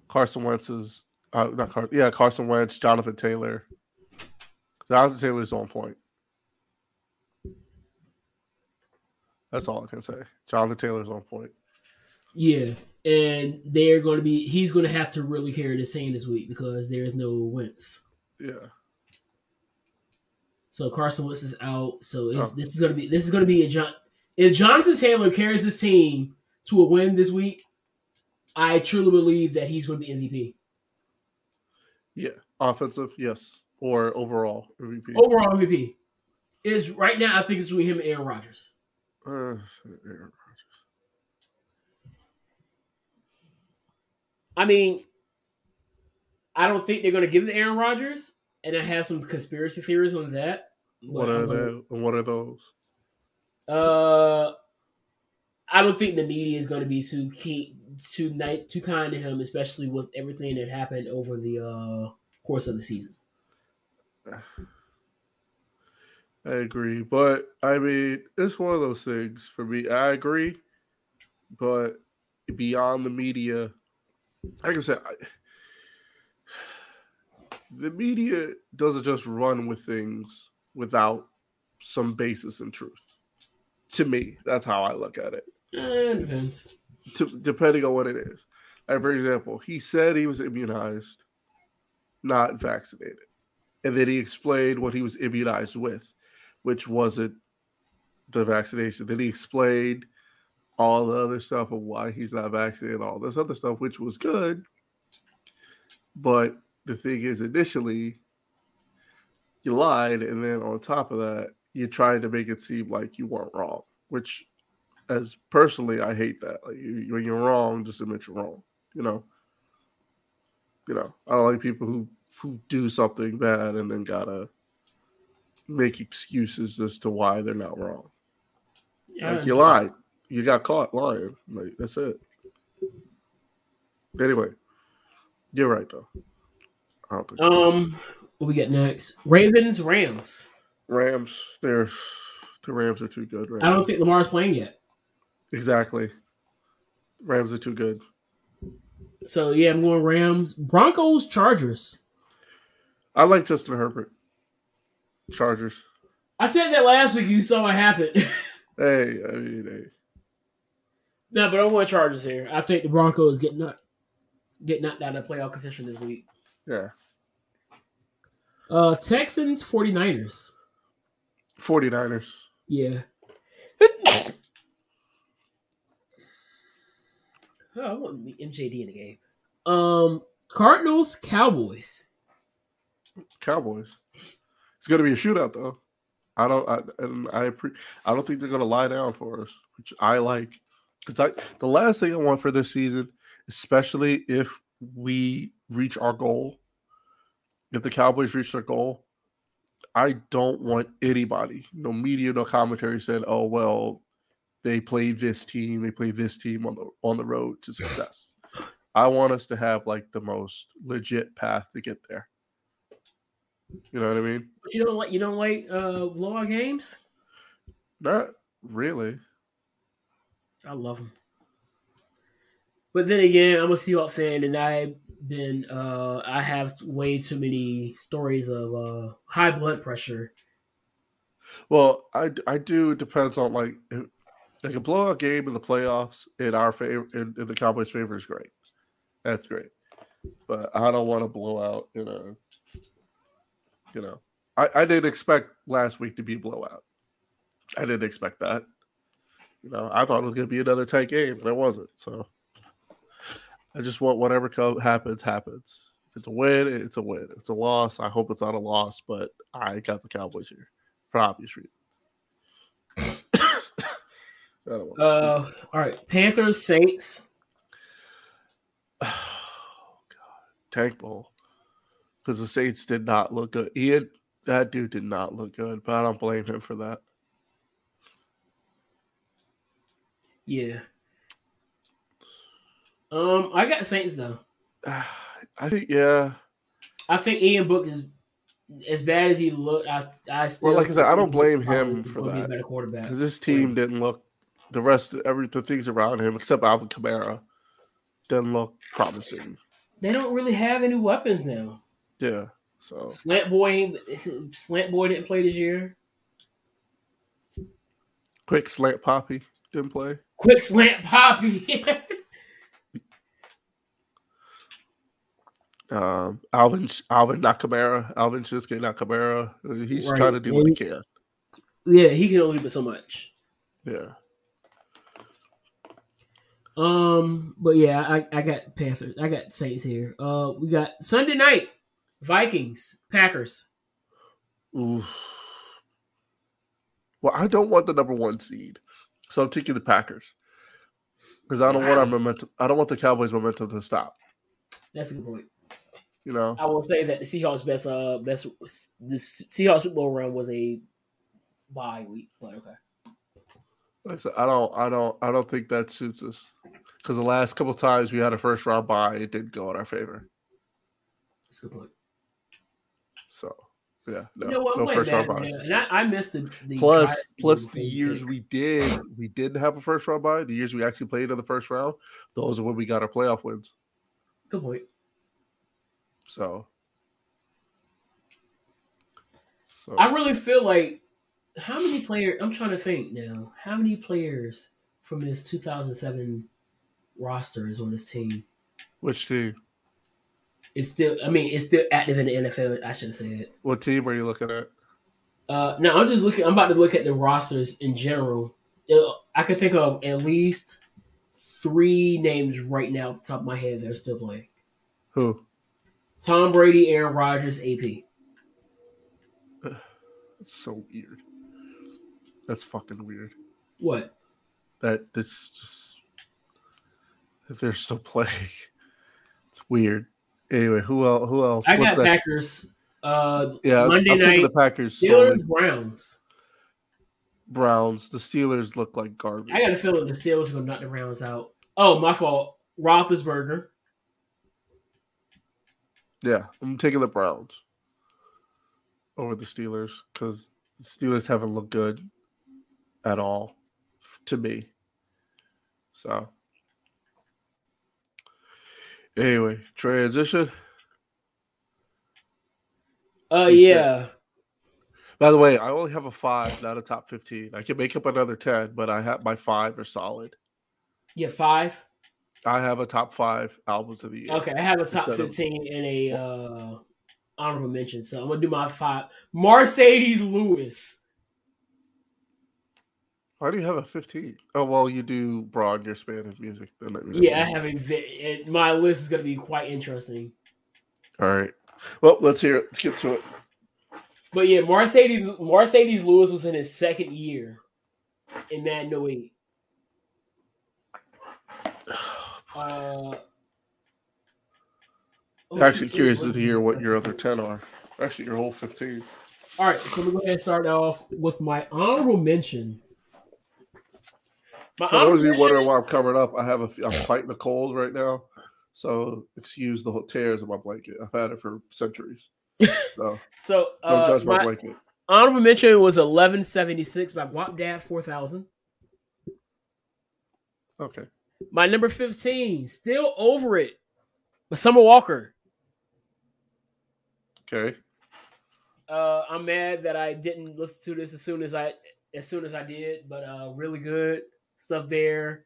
Carson Wentz is uh, not Car- yeah Carson Wentz, Jonathan Taylor. Jonathan Taylor is on point. That's all I can say. Jonathan Taylor's on point. Yeah, and they're going to be. He's going to have to really carry the same this week because there is no Wentz. Yeah. So Carson Wentz is out. So oh. this is going to be this is going to be a John. If Jonathan Taylor carries this team to a win this week, I truly believe that he's going to be MVP. Yeah, offensive, yes, or overall MVP. Overall MVP is right now. I think it's between him and Aaron Rodgers. Uh, Aaron Rodgers. I mean, I don't think they're going to give it to Aaron Rodgers, and I have some conspiracy theories on that. What are they? What are those? Uh, I don't think the media is going to be too key, too night, too kind to him, especially with everything that happened over the uh, course of the season. [sighs] I agree, but I mean, it's one of those things for me. I agree, but beyond the media, like I said, I, [sighs] the media doesn't just run with things without some basis in truth. To me, that's how I look at it. It depends. To, depending on what it is. Like, for example, he said he was immunized, not vaccinated. And then he explained what he was immunized with, which wasn't the vaccination. Then he explained all the other stuff of why he's not vaccinated, all this other stuff, which was good. But the thing is, initially, you lied, and then on top of that, you tried to make it seem like you weren't wrong. Which, as personally, I hate that. Like you, when you're wrong, just admit you're wrong. You know. You know, I don't like people who who do something bad and then gotta make excuses as to why they're not wrong. Yeah, like you lied, you got caught lying. Like that's it. Anyway, you're right though. I don't think Um, what we get next? Ravens, Rams. Rams. They're the Rams are too good. Right I don't think Lamar's playing yet. exactly. Rams are too good. So yeah, I'm going Rams. Broncos, Chargers. I like Justin Herbert. Chargers. I said that last week. You saw what happened. [laughs] Hey, I mean, hey. no, but I want Chargers here. I think the Broncos get knocked get knocked out of the playoff position this week. yeah. Uh, Texans, 49ers. 49ers. Yeah. oh, I want MJD in the game. Um, Cardinals, Cowboys. Cowboys. It's going to be a shootout, though. I don't. I, and I. Pre- I don't think they're going to lie down for us, which I like. Because I, the last thing I want for this season, especially if we reach our goal, if the Cowboys reach their goal, I don't want anybody, no media, no commentary, said, "Oh well, they played this team, they played this team on the on the road to [laughs] success." I want us to have like the most legit path to get there. You know what I mean? But you don't like you don't like uh blowout games? Not really. I love them. But then again, I'm a Seahawks fan, and I've been uh I have way too many stories of uh high blood pressure. Well, I I do. It depends on like like a blowout game in the playoffs in our favor in, in the Cowboys' favor is great. That's great, but I don't want to blow out in a. You know, I I didn't expect last week to be blowout. I didn't expect that. You know, I thought it was going to be another tight game, but it wasn't. So I just want whatever co- happens, happens. If it's a win, it's a win. If it's a loss, I hope it's not a loss, but I got the Cowboys here for obvious reasons. [coughs] I don't want to Uh, all right, Panthers, Saints. [sighs] Oh God, tank bowl because the Saints did not look good. Ian, that dude did not look good, but I don't blame him for that. Yeah. Um, I got Saints though. [sighs] I think, yeah. I think Ian Book is as bad as he looked. I I still like I said, I don't blame him for gonna be a that. better quarterback. Because this team didn't look. The rest, of every the things around him, except Alvin Kamara, didn't look promising. They don't really have any weapons now. Yeah. So Slant boy, [laughs] slant boy didn't play this year. quick slant poppy didn't play. Quick slant poppy. [laughs] Um, Alvin, Alvin, not Kamara. Alvin Kamara. Uh, He's Right. trying to do what he can. yeah, he can only do so much. Yeah. Um, but yeah, I, I got Panthers. I got Saints here. Uh, we got Sunday night Vikings Packers. Oof. Well, I don't want the number one seed, so I'm taking the Packers because I don't want our momentum. I don't want the Cowboys' momentum to stop. That's a good point. You know, I will say that the Seahawks best uh best the Seahawks Super Bowl run was a bye week, but okay. I don't, I don't, I don't think that suits us because the last couple times we had a first round bye, it didn't go in our favor. That's a good point. So, yeah, no, you know what? No first round buys. And I, I missed the, the Plus, plus the years we did, we didn't have a first round bye. The years we actually played in the first round, those are when we got our playoff wins. Good point. So, so I really feel like how many players? I'm trying to think now. How many players from this 2007 roster is on this team? which team? It's still. I mean, it's still active in the NFL. I should have said. What team are you looking at? Uh, no, I'm just looking. I'm about to look at the rosters in general. I can think of at least three names right now, off the top of my head, that are still playing. Who? Tom Brady, Aaron Rodgers, AP. That's [sighs] so weird. That's fucking weird. What? That this just if they're still playing, [laughs] it's weird. Anyway, who else? Who else? I What's got next? Packers. Uh, Yeah, Monday I'm night, the Packers. Steelers. Browns. Browns. The Steelers look like garbage. I got a feeling the Steelers are gonna knock the Browns out. Oh, my fault. Roethlisberger. Yeah, I'm taking the Browns over the Steelers because the Steelers haven't looked good at all to me. So, anyway, transition. Uh, You said- yeah. By the way, I only have a five, not a top 15. I can make up another 10, but I have my five are solid. Yeah, five. I have a top five albums of the year. Okay, I have a top Instead of- fifteen and a uh honorable mention. So I'm gonna do my five. Marcedes Lewis. Why do you have a 15? Oh, well, you do broad your span of music. Then that means- Yeah, I have a. and My list is gonna be quite interesting. All right. Well, let's hear it. Let's get to it. But yeah, Mercedes Marcedes Lewis was in his second year in Madden 08. Uh, oh, Actually, curious to hear what your other 10 are. Actually, your whole 15. All right, so we're going to start off with my honorable mention. My For those of you wondering why I'm covering up, I have a, I'm fighting a cold right now. So excuse the whole tears of my blanket. I've had it for centuries. So [laughs] So don't uh, judge my, my blanket. honorable mention was 1176 by Guapdad 4000. Okay. My number 15, still over it, but Summer Walker. Okay. Uh, I'm mad that I didn't listen to this as soon as I as soon as I did, but uh, really good stuff there.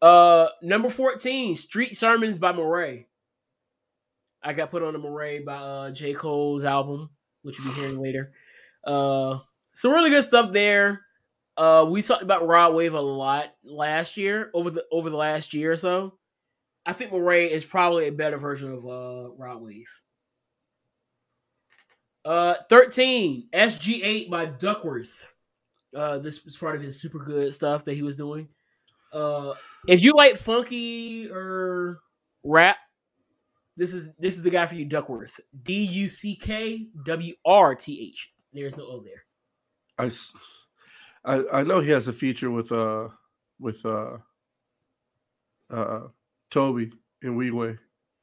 Uh, number 14, Street Sermons by Morray. I got put on the Morray by uh, J. Cole's album, which you'll be hearing later. Uh, some really good stuff there. Uh, we talked about Rod Wave a lot last year, over the over the last year or so. I think Morray is probably a better version of uh, Rod Wave. Uh, 13, SG8 by Duckwrth. Uh, this was part of his super good stuff that he was doing. Uh, if you like funky or rap, this is this is the guy for you, Duckwrth. D U C K W R T H. There's no O there. I, s- I I know he has a feature with uh with uh uh Toby in Weeway.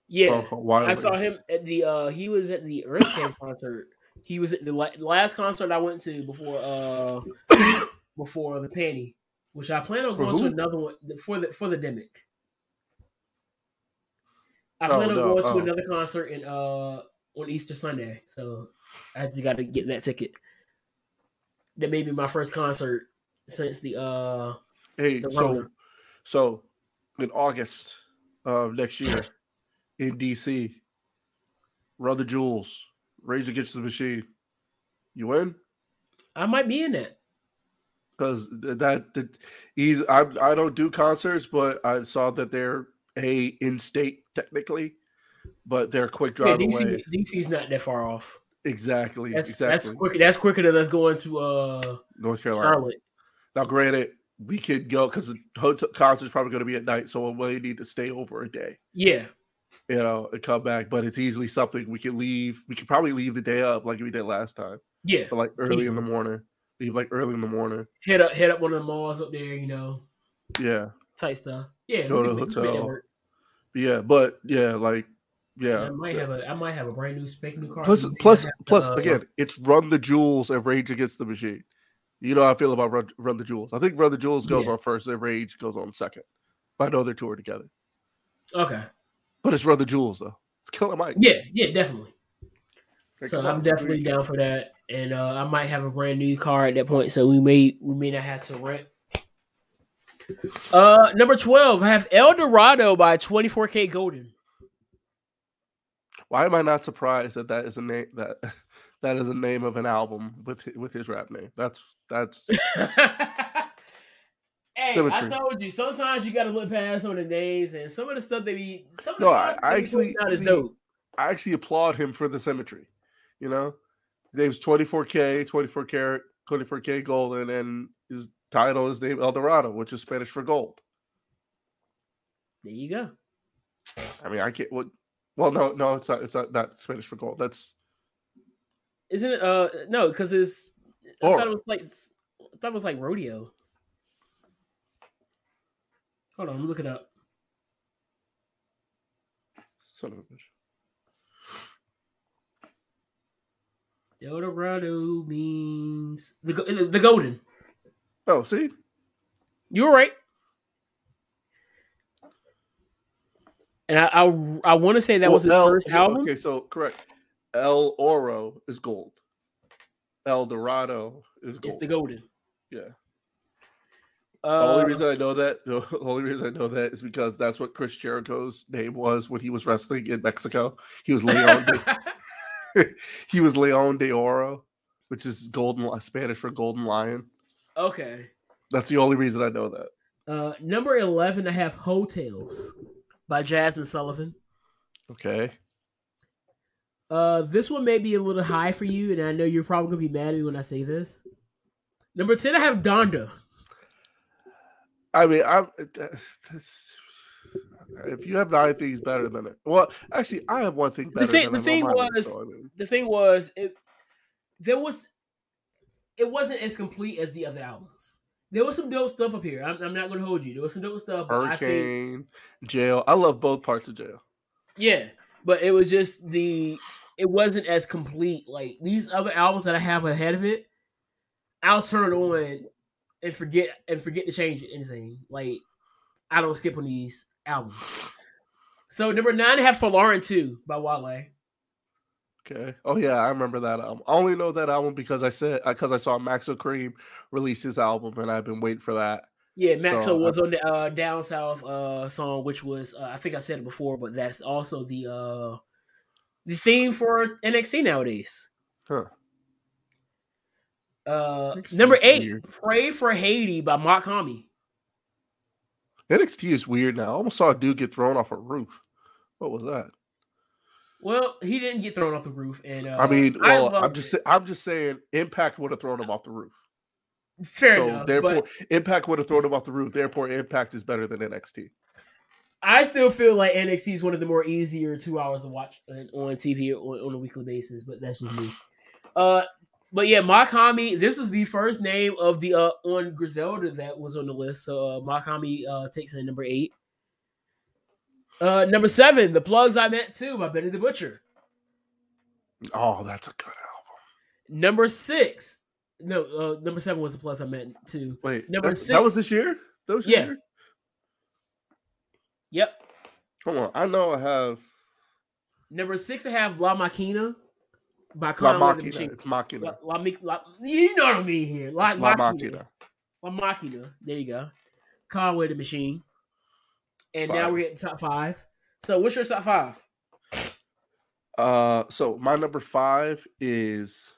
Yeah, song called Wild I saw him at the. uh He was at the Earth Camp [coughs] concert. He was at the la- last concert I went to before uh [coughs] before the panty, which I plan on For going to another one for the for the demic. I Oh, plan on no, going to oh. another concert in uh on Easter Sunday, so I just got to get that ticket. That may be my first concert since the uh Hey, The so so in August of next year in DC, Run the Jewels, Rage Against the Machine. You win? I might be in that. Because that, that he's I I don't do concerts, but I saw that they're a in state technically, but they're a quick Yeah, drive DC away. DC's not that far off. Exactly, That's exactly. that's quick. That's quicker than us going to uh North Carolina. Charlotte. Now, granted, we could go because the hotel concert's probably going to be at night, so we'll really need to stay over a day, Yeah, you know, and come back. But it's easily something we could leave. We could probably leave the day up like we did last time, yeah. but like early in the morning. Leave like early in the morning. Hit up, hit up one of the malls up there. You know, Yeah, tight stuff. Yeah, Go to the make- we can make that hotel. work. But yeah, but yeah, like I yeah. might have a, I might have a brand new spec new car. Plus, plus, have to, uh, again, it's Run the Jewels and Rage Against the Machine. You know how I feel about Run, Run the Jewels. I think Run the Jewels goes Yeah. on first, and Rage goes on second. But I know they're touring together. Okay. But it's Run the Jewels though. It's Killer Mike. Yeah, yeah, definitely. Like, so I'm definitely down for that, and uh, I might have a brand new car at that point. So we may we may not have to rent. Uh, number twelve, I have El Dorado by 24kGoldn. Why am I not surprised that that is a name that [laughs] that is a name of an album with with his rap name? That's that's [laughs] hey, Symmetry. I told you. Sometimes you got to look past some of the names and some of the stuff they be. Some of the No, I- I actually- putting out is see. I actually applaud him for the symmetry. You know, his name's 24K, 24 karat, 24K golden, and his title is named El Dorado, which is Spanish for gold. There you go. I mean, I can't what Well, no, no, it's not. It's not, not Spanish for gold. That's Isn't it? Uh, no, because it's. I Or- thought it was like. I thought it was like rodeo. Hold on, look it up. son of a bitch. Eldorado means the the golden. Oh, see, You were right. And I I, I want to say that was his El- first album. Okay, so correct. El Oro is gold. El Dorado is gold. It's the golden. yeah. Uh, The only reason I know that, [laughs] the only reason I know that is because that's what Chris Jericho's name was when he was wrestling in Mexico. He was Leon. de, [laughs] he was Leon de Oro, which is golden Spanish for golden lion. okay. That's the only reason I know that. Uh, number eleven, I have Heaux Tales by Jazmine Sullivan. Okay. Uh, this one may be a little high for you, and I know you're probably gonna be mad at me when I say this. Number ten, I have Donda. I mean, I'm. That's, if you have nine things better than it, well, actually, I have one thing better. thing- than the thing was- so, I mean, The thing was, it there was, it wasn't as complete as the other albums. There was some dope stuff up here. I'm, I'm not gonna hold you. There was some dope stuff. But I Hurricane, Jail. I love both parts of Jail. yeah, but it was just the. It wasn't as complete. Like these other albums that I have ahead of it, I'll turn it on and forget and forget to change anything. Like I don't skip on these albums. So number nine, I have Folarin II by Wale. Okay. Oh yeah, I remember that album. I only know that album because I said because I saw Maxo Kream release his album, and I've been waiting for that. Yeah, Maxo So, was on the uh, Down South uh, song, which was uh, I think I said it before, but that's also the uh, the theme for NXT nowadays. Huh. Uh, number eight, weird. "Pray for Haiti" by Mach-Hommy. NXT is weird now. I almost saw a dude get thrown off a roof. What was that? Well, he didn't get thrown off the roof, and uh, I mean, well, I'm just it. I'm just saying, Impact would have thrown him off the roof. fair so enough. therefore, Impact would have thrown him off the roof. Therefore, Impact is better than NXT. I still feel like NXT is one of the more easier two hours to watch on on TV on, on a weekly basis, but that's just me. Uh, but yeah, Mach-Hommy. This is the first name of the uh on Griselda that was on the list. So uh, Mach-Hommy uh takes in number eight. Uh, number seven, the plugs I met too by Benny the Butcher. Oh, that's a good album. Number six, no, uh, number seven was the Plugs I meant too. Wait, Number that's- that was this year. That was Yeah. year? Yep. Come on, I know I have Number six, I have La Machina by La Conway the Machina. Machine. It's Machina. La, La, La, you know what I mean here. La, La Machina. Machina. La Machina. There you go. Conway the Machine. And now we're at top five. So what's your top five? Uh, so my number five is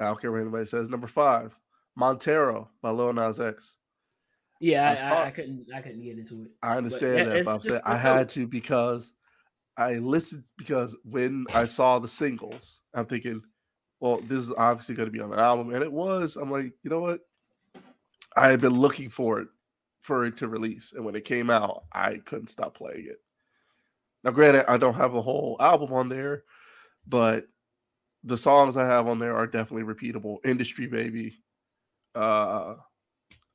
I don't care what anybody says. Number five, Montero by Lil Nas X. Yeah, I I, I, I couldn't I couldn't get into it. I understand that, it's but I'm saying I had to because I listened because when I saw the singles, I'm thinking, well, this is obviously going to be on an album, and it was. I'm like, you know what? I had been looking for it for it to release, and when it came out, I couldn't stop playing it. Now, granted, I don't have a whole album on there, but the songs I have on there are definitely repeatable. Industry Baby, uh,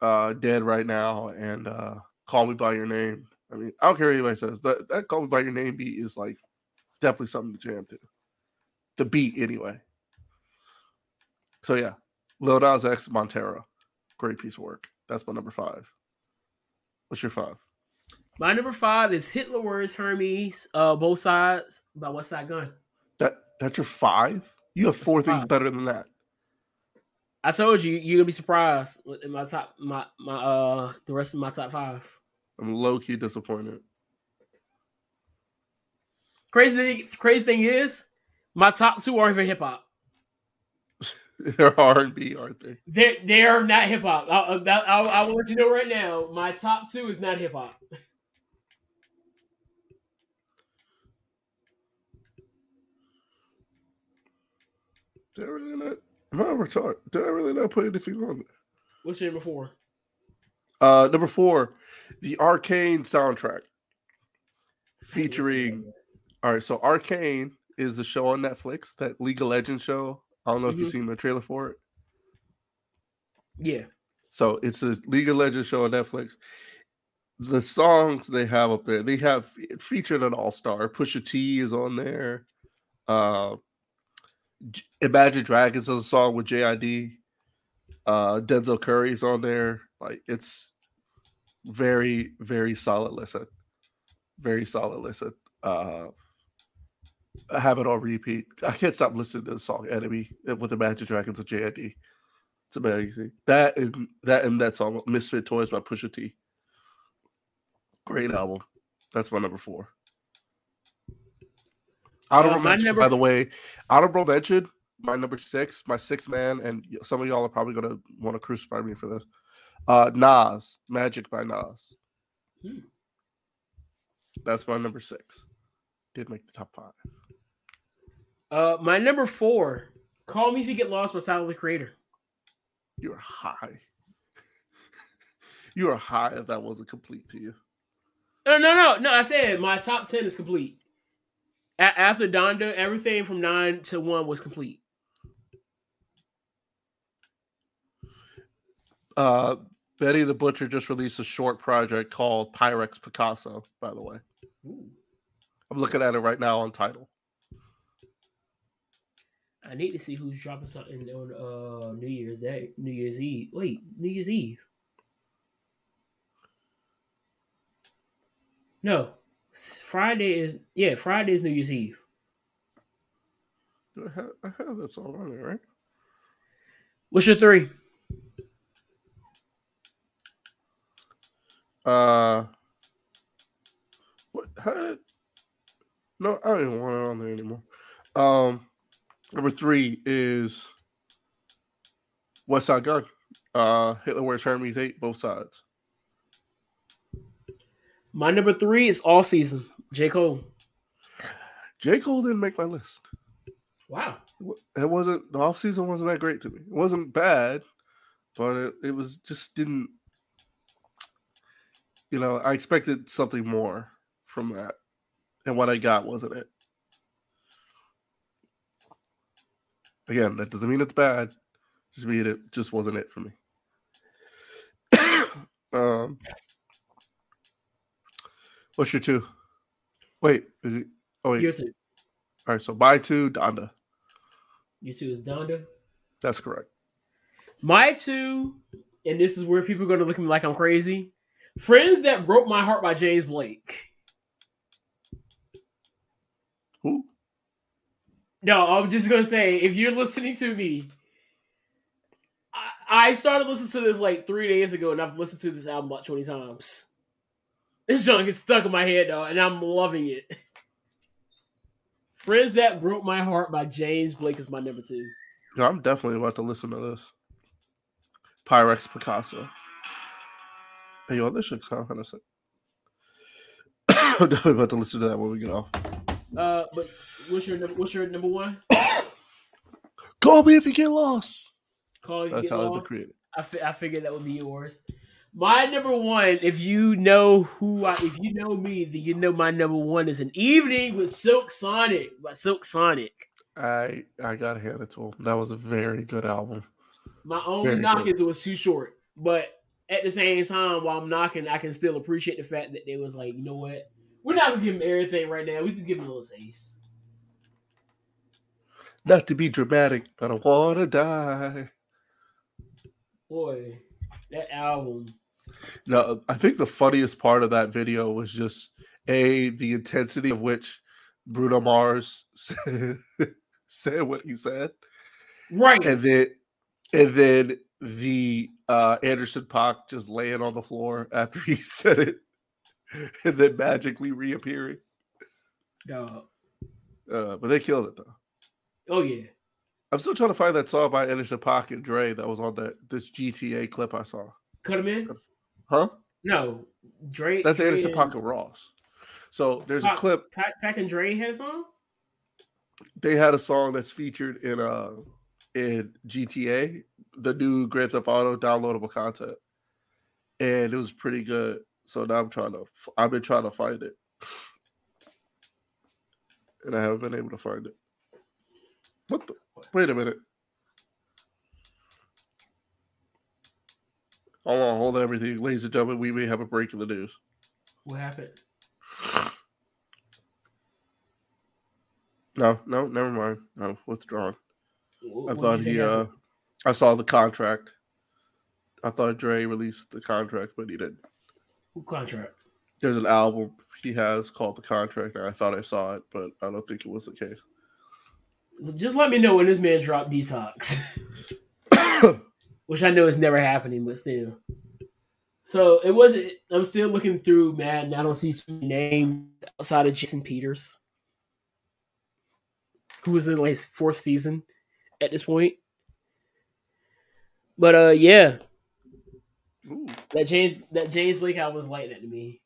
uh, Dead Right Now, and uh, Call Me By Your Name. I mean, I don't care what anybody says. That, that Call Me By Your Name beat is like definitely something to jam to. The beat, anyway. So, yeah, Lil Nas X Montero. Great piece of work. That's my number five. What's your five? My number five is Hitler Wears Hermes, uh, both sides by Westside Gunn. That That's your five? You have four things better than that. I told you you're gonna be surprised in my top my my uh the rest of my top five. I'm low key disappointed. Crazy thing, crazy thing is, my top two aren't even hip hop. [laughs] They're R&B, aren't they? They're they're not hip hop. I'll, I'll, I will let you know right now. My top two is not hip hop. Did I really not? Am I retarded? Did I really not put anything on there? What's your number four? Uh, number four, the Arcane soundtrack featuring [laughs] All right, so Arcane is the show on Netflix, that League of Legends show. I don't know if you've Mhm. seen the trailer for it. Yeah. So it's a League of Legends show on Netflix. The songs they have up there, they have featured an all star. Pusha T is on there. Uh, Imagine Dragons is a song with JID. Uh, Denzel Curry's on there. Like it's very, very solid listen. Very solid listen. Uh, I have it on repeat. I can't stop listening to the song "Enemy" with Imagine Dragons and JID. It's amazing. That and that and that song "Misfit Toys" by Pusha T. Great album. That's my number four. Honorable Uh, mention, number by the way. Honorable mention. My number six, my sixth man, and some of y'all are probably gonna want to crucify me for this. Uh Nas, Magic by Nas. Hmm. That's my number six. Did make the top five. Uh, my number four. Call me if you get lost by Tyler the Creator. You're high. [laughs] you are high if that wasn't complete to you. No, no, no, no. I said my top ten is complete. A- after Donda, everything from nine to one was complete. Uh, Benny the Butcher just released a short project called Pyrex Picasso, by the way. I'm looking at it right now on Tidal. I need to see who's dropping something on uh New Year's Day, New Year's Eve. Wait, New Year's Eve. No, Friday is yeah. Friday is New Year's Eve. I have, I have that song on there, right? What's your three? Uh, what? How did, no, I don't even want it on there anymore. Um, number three is Westside Gunn. Uh, Hitler Wears Hermes Eight, both sides. My number three is All Season. J Cole. J Cole didn't make my list. Wow. It wasn't the off season wasn't that great to me. It wasn't bad, but it, it was just didn't. You know, I expected something more from that, and what I got wasn't it. Again, that doesn't mean it's bad. Just mean it just wasn't it for me. [coughs] um, what's your two? Wait, is it? Oh wait. Your two. All right, so my two, Donda. Your two is Donda. That's correct. My two, and this is where people are going to look at me like I'm crazy. Friends that broke my heart by James Blake. Who? No, I'm just gonna say if you're listening to me, I, I started listening to this like three days ago, and I've listened to this album about twenty times. This song is stuck in my head though, and I'm loving it. Friends that broke my heart by James Blake is my number two. Yeah, I'm definitely about to listen to this. Pyrex Picasso. Hey, yo, this shit sound kind of sick. [coughs] I'm definitely about to listen to that when we get off. Uh, but what's your number? What's your number one? Call me if you get lost. Call if you That's get how lost? it's. I, fi- I figured that would be yours. My number one, if you know who I, if you know me, then you know my number one is an evening with Silk Sonic by Silk Sonic. I I gotta hand it to him. That was a very good album. My only Very knock good. is it was too short, but at the same time, while I'm knocking, I can still appreciate the fact that they was like, you know what, we're not gonna give him everything right now. We just give him a little taste. Not to be dramatic, but I wanna die. Boy, that album. No, I think the funniest part of that video was just a the intensity of which Bruno Mars said, [laughs] said what he said. Right. and then and then the uh Anderson Paak just laying on the floor after he [laughs] said it, [laughs] and then magically reappearing. Dog. Uh, but they killed it though. Oh yeah. I'm still trying to find that song by Anderson Paak and Dre that was on that this GTA clip I saw. Cut him in? Huh? No. Drake. That's Anderson and Pock and Ross. So there's a clip. Pac, Pac and Dre has on? They had a song that's featured in uh in GTA, the new Grand Theft Auto downloadable content, and it was pretty good. So now I'm trying to. I've been trying to find it. and I haven't been able to find it. What the? Wait a minute. Hold on, hold everything. Ladies and gentlemen, we may have a break in the news. What happened? No, no, never mind. No, withdrawn. What- I thought he uh happened? I saw the contract. I thought Dre released the contract, but he didn't. Contract? There's an album he has called The Contract, I thought I saw it, but I don't think it was the case. Just let me know when this man dropped detox. [coughs] which I know is never happening, but still. So it wasn't. I'm still looking through Madden. I don't see many names outside of Jason Peters, who was in like his fourth season at this point. But uh, yeah, Ooh. that James that James Blake album was like to me.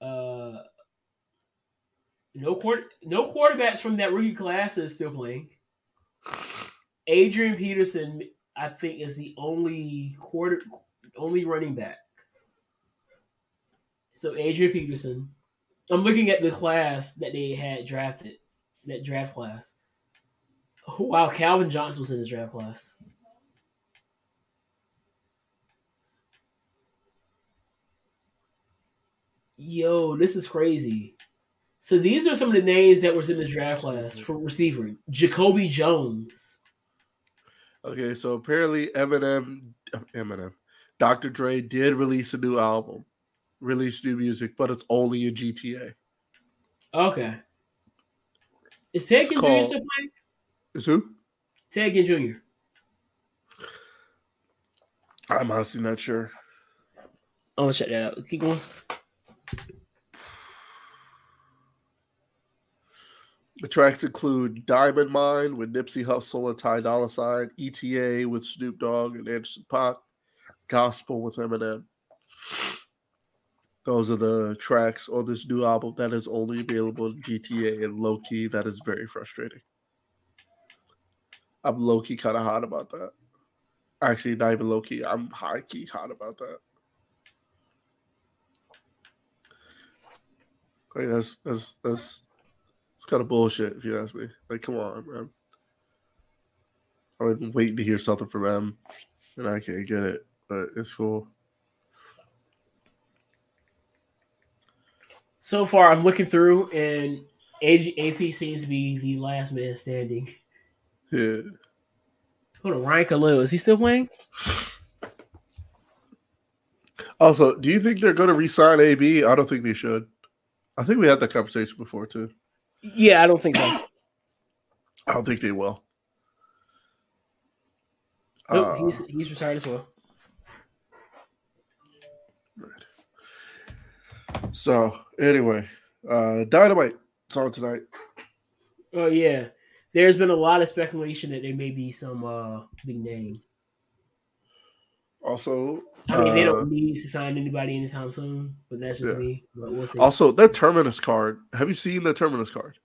Uh, no quarter, no quarterbacks from that rookie class is still playing. Adrian Peterson, I think, is the only quarter, only running back. So Adrian Peterson. I'm looking at the class that they had drafted, that draft class. Wow, Calvin Johnson was in this draft class. Yo, this is crazy. So these are some of the names that was in this draft class for receiver. Jacoby Jones. Okay, so apparently Eminem, Eminem, Dr. Dre did release a new album, release new music, but it's only in GTA. Okay. Is Ted Ginn Jr. still playing? Is who? Ted Ginn Jr. I'm honestly not sure. I'm gonna check that out. Keep going. The tracks include Diamond Mine with Nipsey Hussle and Ty Dolla Sign, ETA with Snoop Dogg and Anderson Paak, Gospel with Eminem. Those are the tracks on this new album that is only available in GTA and low key. That is very frustrating. I'm low key kind of hot about that. Actually, not even low key. I'm high key hot about that. Like that's that's that's it's kind of bullshit if you ask me. Like, come on, man. I've been waiting to hear something from them, and I can't get it, but it's cool. So far, I'm looking through, and AG, AP seems to be the last man standing. Yeah. Hold on, Ryan Kalil is he still playing? Also, do you think they're going to re-sign AB? I don't think they should. I think we had that conversation before too. Yeah, I don't think so. I don't think they will. Nope, Uh, he's he's retired as well. Right. so anyway, uh, Dynamite. It's on tonight. Oh yeah, there's been a lot of speculation that there may be some uh big name. Also, I mean, they uh, don't need to sign anybody anytime soon, but that's just Yeah. me. But we'll see. also that Terminus card. Have you seen the Terminus card?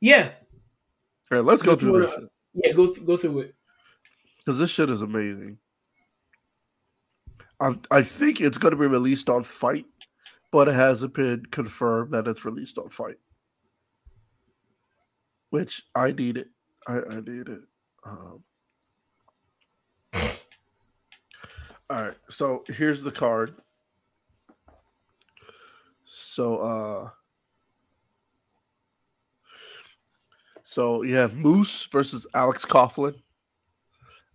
yeah, All right, let's go Which through one, this uh, shit yeah, go th- go through it. because this shit is amazing. I I think it's going to be released on FITE, but it hasn't been confirmed that it's released on FITE. Which I need it. I, I need it. Um, all right, so here's the card. So uh so you have Moose versus Alex Coughlin.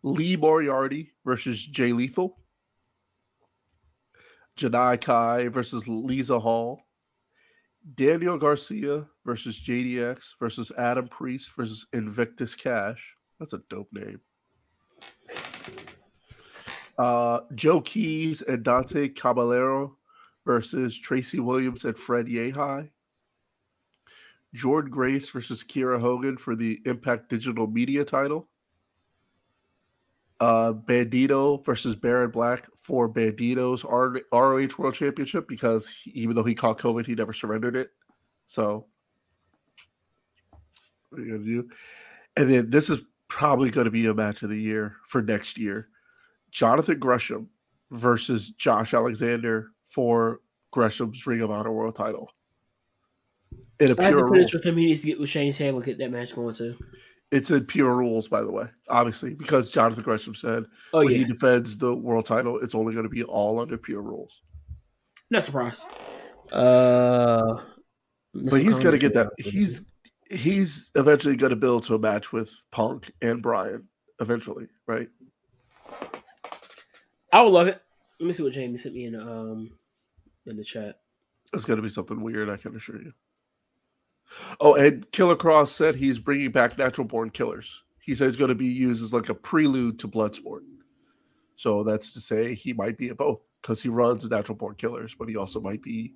Lee Moriarty versus Jay Lethal. Janai Kai versus Lisa Hall. Daniel Garcia versus JDX versus Adam Priest versus Invictus Khash. That's a dope name. Uh, Joe Keys and Dante Caballero versus Tracy Williams and Fred Yehi. Jordynne Grace versus Kiera Hogan for the Impact Digital Media title. Uh, Bandido versus Baron Black for Bandido's ROH World Championship because he- even though he caught COVID, he never surrendered it. So, what are you gonna do? And then this is probably going to be a match of the year for next year. Jonathan Gresham versus Josh Alexander for Gresham's Ring of Honor World title. In a I have pure to finish rules. with him. He needs to get with Shane Taylor, get that match going too. It's in pure rules, by the way. Obviously, because Jonathan Gresham said Oh when yeah, he defends the world title, it's only going to be all under pure rules. no surprise. Uh, But he's going to get that. He's he's eventually going to build to a match with Punk and Bryan. Eventually, right? I would love it. Let me see what Jamie sent me in um in the chat. It's going to be something weird. I can assure you. Oh, and Killer Kross said he's bringing back Natural Born Killers. He says going to be used as like a prelude to Bloodsport. So that's to say he might be at both because he runs Natural Born Killers, but he also might be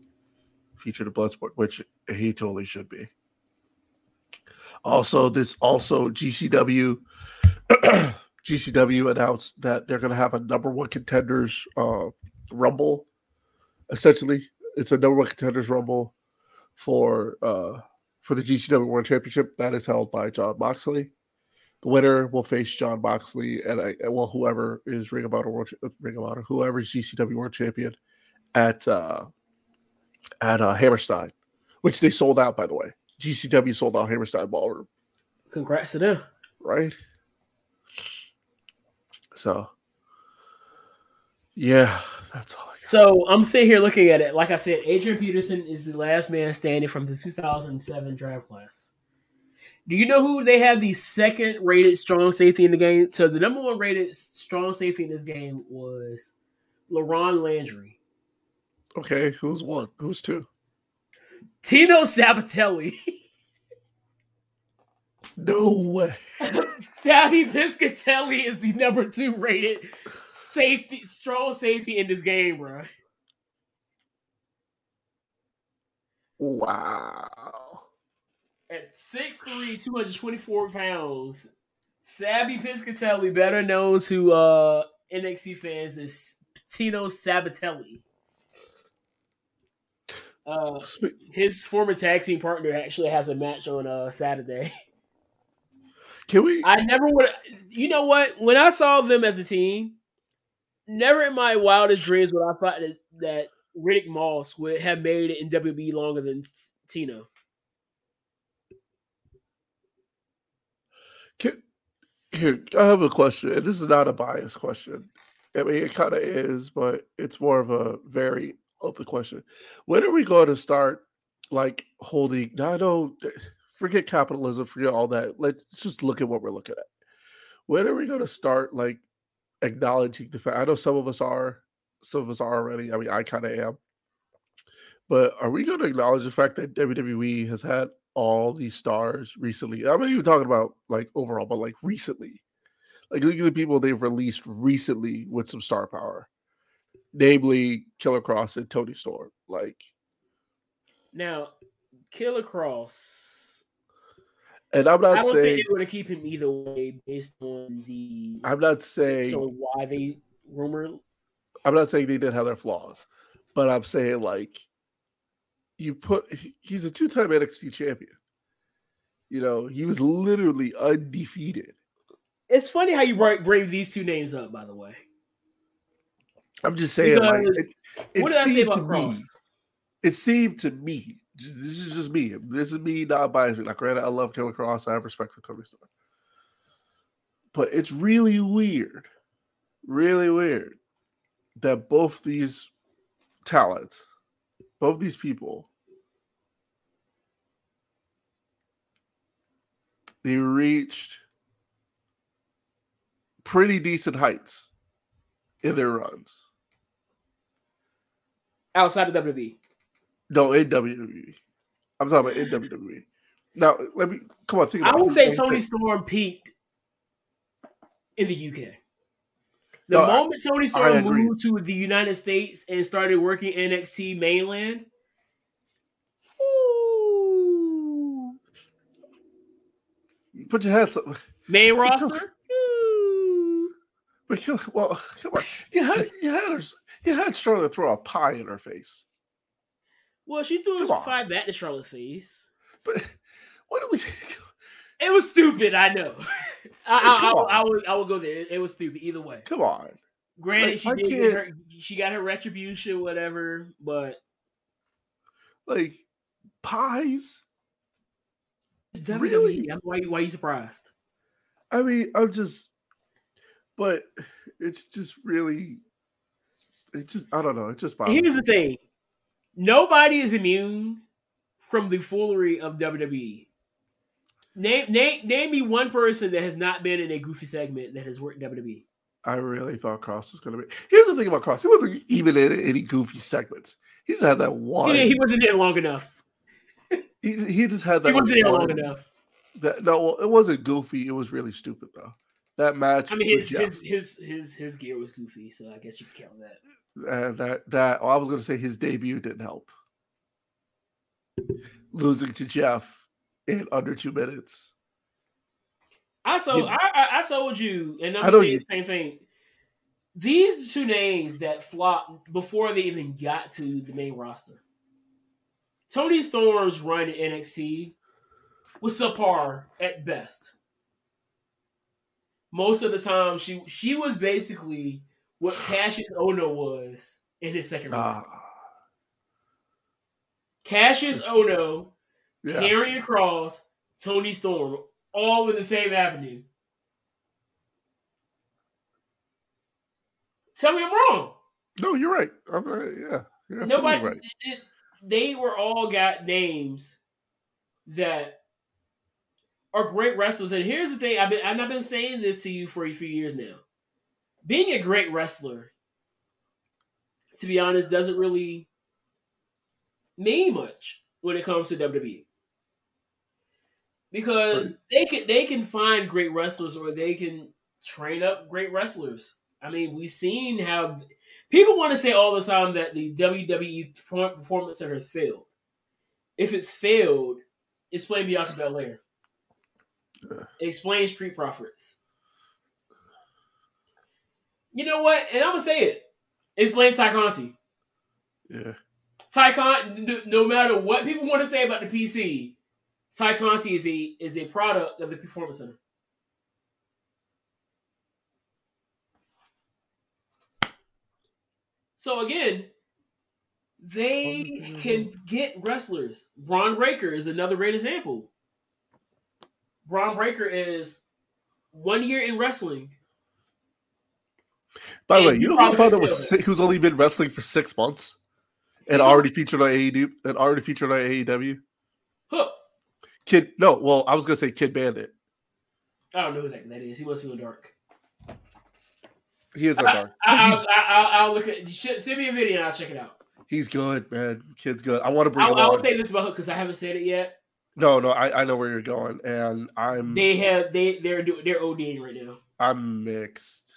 featured in Bloodsport, which he totally should be. Also, this also GCW [clears throat] GCW announced that they're going to have a number one contenders uh, rumble. Essentially, it's a number one contenders rumble for uh, for the GCW World Championship that is held by Jon Moxley. The winner will face Jon Moxley and I, well, whoever is Ring of Honor World Ring of Honor, whoever is GCW World Champion at uh, at uh, Hammerstein, which they sold out by the way. GCW sold out Hammerstein Ballroom, Congrats to them. right? So, yeah, that's all. I got. So I'm sitting here looking at it. Like I said, Adrian Peterson is the last man standing from the 2007 draft class. Do you know who they had the second rated strong safety in the game? So the number one rated strong safety in this game was LaRon Landry. Okay, who's one? Who's two? Tino Sabbatelli. [laughs] No way. [laughs] Sabby Piscitelli is the number two rated safety, strong safety in this game, bro. Wow. At 6'3", 224 pounds, Sabby Piscitelli, better known to uh, NXT fans as Tino Sabbatelli. Uh, his former tag team partner actually has a match on uh, Saturday. [laughs] Can we? I never would. You know what? When I saw them as a team, never in my wildest dreams would I thought that, that Riddick Moss would have made it in WB longer than Tino. Can, here, I have a question. and This is not a biased question. I mean, it kind of is, but it's more of a very open question. When are we going to start like holding? I know, forget capitalism, forget all that. Let's just look at what we're looking at. When are we going to start like acknowledging the fact? I know some of us are, some of us are already. I mean, I kind of am. But are we going to acknowledge the fact that WWE has had all these stars recently? I'm not even talking about like overall, but like recently. Like look at the people they've released recently with some star power, namely Killer Kross and Toni Storm. Like, Now, Killer Kross. And I'm not I don't think saying they were going to keep him either way based on the I'm not saying so why they rumor. I'm not saying they didn't have their flaws, but I'm saying like you put he's a two-time NXT champion. You know, he was literally undefeated. It's funny how you bring, these two names up. By the way, I'm just saying, like it, it what did I say seemed to about me, Kross? it seemed to me. This is just me. This is me not biased. Like, granted, I love Killer Kross. I have respect for Toni Storm, but it's really weird, really weird that both these talents, both these people, they reached pretty decent heights in their runs. outside of WWE. No, in WWE. I'm talking about in WWE. Now, let me come on. Think about I would say Toni Storm peaked in the UK. The No, I- moment Toni Storm moved to the United States and started working NXT mainland, ooh, Put your hands up. main roster. But you, well, come on. [laughs] You had you had her. You had Charlotte throw a pie in her face. Well, she threw Come five back to Charlotte's face. But [laughs] what do we? [laughs] It was stupid. I know. I, I, I. I would. I would go there. It, it was stupid either way. Come on. Granted, Like, she did her. She got her retribution, whatever. But Like pies. It's WWE. Really? I'm- Why, why are you surprised? I mean, I'm just, but [sighs] it's just really, it just, I don't know. It just bothers Here's me. the thing: nobody is immune from the foolery of WWE. Name, name, name me one person that has not been in a goofy segment that has worked in. WWE. I really thought Kross was going to be. Here's the thing about Kross. He wasn't even in any goofy segments. He just had that one. He, he wasn't in long enough. [laughs] He, he just had that He wasn't in long enough. That, no, well, it wasn't goofy. It was really stupid though. That match. I mean, his his his his his gear was goofy, so I guess you can count that. And that that oh, I was going to say his debut didn't help. Losing to Jeff in under two minutes. I told Yeah. I, I I told you, and I'm saying you- the same thing. These two names that flopped before they even got to the main roster. Toni Storm's run in NXT was subpar at best. Most of the time, she she was basically what Kassius Ohno was in his second run. Ah, Kassius Ohno, yeah. Karrion Kross, Toni Storm, all in the same avenue. Tell me I'm wrong. No, you're right. I'm, uh, yeah, you're Nobody, right. it- they were all got names that are great wrestlers. And here's the thing: I've been, and I've been saying this to you for a few years now. Being a great wrestler, to be honest, doesn't really mean much when it comes to WWE. Because Right. they can they can find great wrestlers or they can train up great wrestlers. I mean, we've seen how people want to say all the time that the WWE Performance Center has failed. If it's failed, explain Bianca Belair. Yeah. Explain Street Profits. You know what? And I'm gonna say it. Explain Tay Conti. Yeah, Tay Conti, no- no matter what people want to say about the PC, Tay Conti is a is a product of the Performance Center. So again, they can get wrestlers. Bron Breakker is another great example. Bron Breakker is one year in wrestling. By the way, you know who I probably found out was si- who's only been wrestling for six months and already featured on AEW and already featured on AEW? Huh. Kid, no, well, I was gonna say Kid Bandit. I don't know who that, that is. He must be in dark. He is a I, dark. I, He's, I, I, I'll look at. Send me a video and I'll check it out. he's good, man. Kid's good. I want to bring I'll, him I'll on. say this about Hook because I haven't said it yet. no, no, I, I know where you're going, and I'm They have they they're do, they're ODing right now. I'm mixed.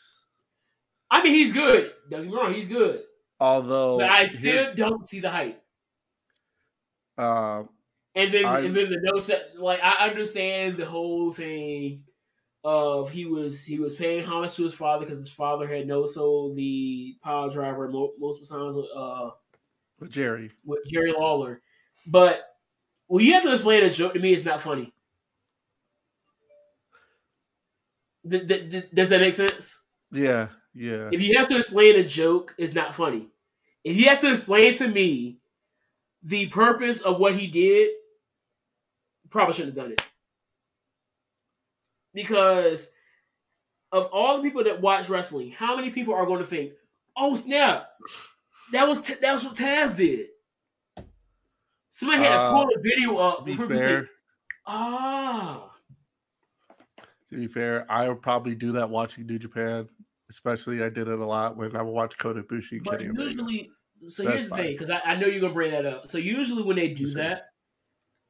I mean, he's good. Don't get me wrong, he's good, Although, but I still don't see the hype. uh, And then I- and then the no set. Like I understand the whole thing of he was he was paying homage to his father because his father had no sold the power driver multiple times with uh with Jerry. with Jerry Lawler, but when you have to explain a joke to me, it's not funny. Th- th- th- does that make sense? Yeah, yeah. If you have to explain a joke, it's not funny. If you have to explain to me the purpose of what he did, probably shouldn't have done it. Because of all the people that watch wrestling, how many people are going to think, "Oh snap, that was t- that was what Taz did"? Somebody had to Uh, pull the video up To be before people say, fair, "Ah." to be fair, I would probably do that watching New Japan. Especially, I did it a lot when I would watch Kota Ibushi. and But usually, so That's here's the thing, because I, I know you're gonna bring that up. So usually when they do that,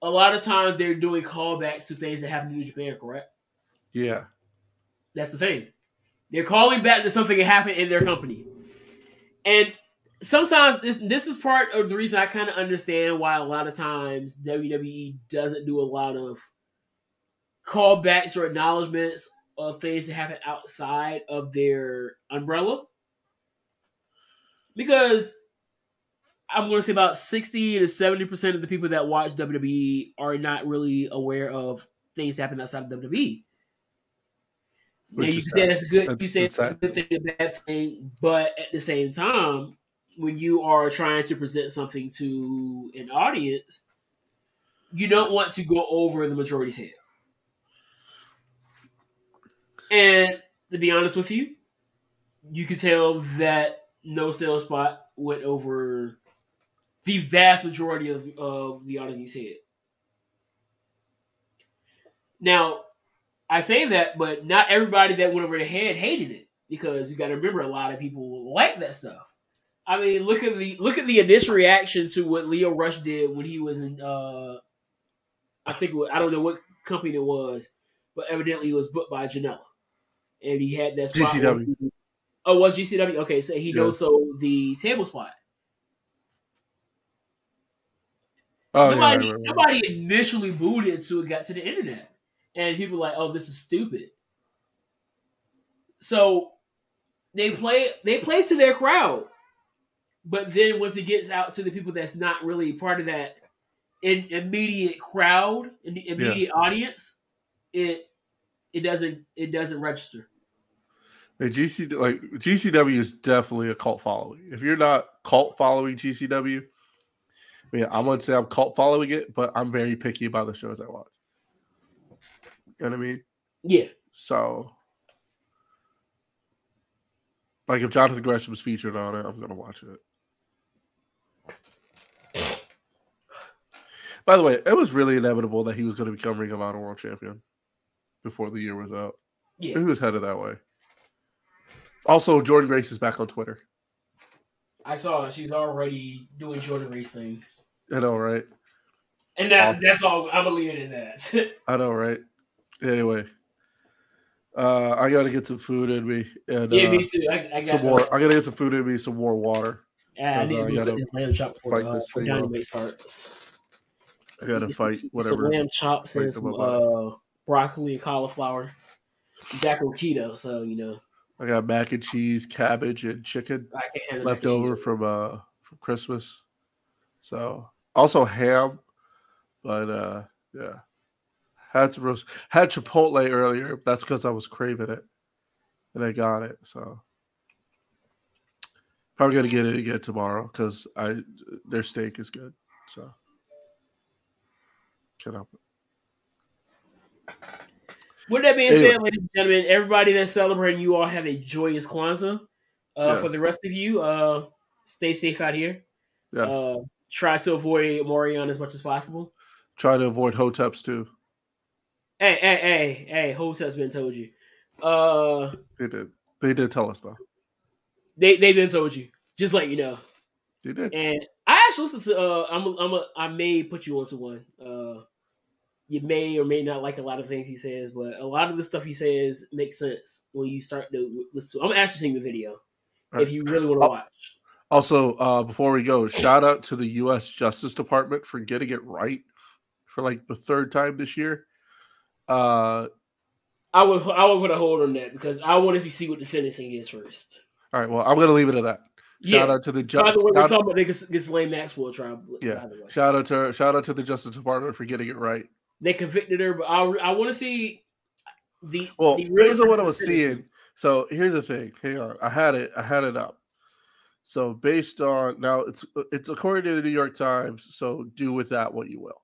a lot of times they're doing callbacks to things that happened in New Japan. Correct? yeah, That's the thing. They're calling back to something that happened in their company, and sometimes this this is part of the reason I kind of understand why a lot of times WWE doesn't do a lot of callbacks or acknowledgments of things that happen outside of their umbrella. Because I'm going to say about 60 to 70% of the people that watch WWE are not really aware of things that happen outside of WWE. Now, you can say that's a good, you say that's that's a good thing, a bad thing, but at the same time, when you are trying to present something to an audience, you don't want to go over the majority's head. And to be honest with you, you could tell that no sales spot went over the vast majority of, of the audience's head. Now, I say that, but not everybody that went over the head hated it because you got to remember a lot of people like that stuff. I mean, look at the look at the initial reaction to what Lio Rush did when he was in. Uh, I think I don't know what company it was, but evidently it was booked by Janela, and he had that spot. GCW. He, oh, was GCW? Okay, so he Yeah. knows so the table spot. Oh, yeah, nobody, right, right, right. nobody initially booed it until it got to the internet, and people were like, "Oh, this is stupid." So they play, they play to their crowd, but then once it gets out to the people that's not really part of that in, immediate crowd, in the immediate audience, it it doesn't it doesn't register. GC like GCW is definitely a cult following. If you're not cult following GCW, I mean, I wouldn't say I'm cult following it, but I'm very picky about the shows I watch. You know what I mean? Yeah, So, like, if Jonathan Gresham is featured on it, I'm gonna watch it. By the way, it was really inevitable that he was going to become Ring of Honor World Champion before the year was out. yeah. He was headed that way. Also, Jordynne Grace is back on Twitter. I saw she's already doing Jordynne Grace things, I know, right? and that, Awesome. that's all. I'm gonna leave it in that. [laughs] I know, right? Anyway, uh, I got to get some food in me and yeah, uh, me too. I, I got some more. I got to get some food in me, some more water. Yeah, I need uh, to gotta this lamb chop before, fight uh, before. Dynamite starts. I got to Eat fight some, whatever. Some lamb chops and some uh, broccoli and cauliflower. Back on keto, so you know I got mac and cheese, cabbage, and chicken I can handle left over from uh from Christmas. So also ham, but uh yeah, had some roast. Had Chipotle earlier. That's because I was craving it, and I got it. So probably gonna get it again tomorrow because I their steak is good. So can't help it. With that being Anyway. said, ladies and gentlemen, everybody that's celebrating, you all have a joyous Kwanzaa. Uh, For the rest of you, uh, stay safe out here. Yes, Uh, try to avoid Morion as much as possible. try to avoid hoteps too. Hey, hey, hey, hey! Host has been told you. Uh, They did. They did tell us though. they they've been told you. Just let you know. They did. And I actually listened to. Uh, I'm. A, I'm. A, I may put you onto one. Uh, you may or may not like a lot of things he says, but a lot of the stuff he says makes sense when you start to listen to. I'm actually seeing the video Right. if you really want to Oh. watch. Also, uh, before we go, shout out to the U.S. Justice Department for getting it right for like the third time this year. Uh, I would. I would put a hold on that because I wanted to see what the sentencing is first. all right, well, I'm going to leave it at that. Shout yeah. out to the By Justice. the way, we're talking about this, this Ghislaine Maxwell trial. Yeah. By the way, shout out to shout out to the Justice Department for getting it right. They convicted her, but I. I want to see the. Well, the on what I was seeing, so here's the thing. Hang on, I had it. I had it up. So based on now, it's it's according to the New York Times. So do with that what you will.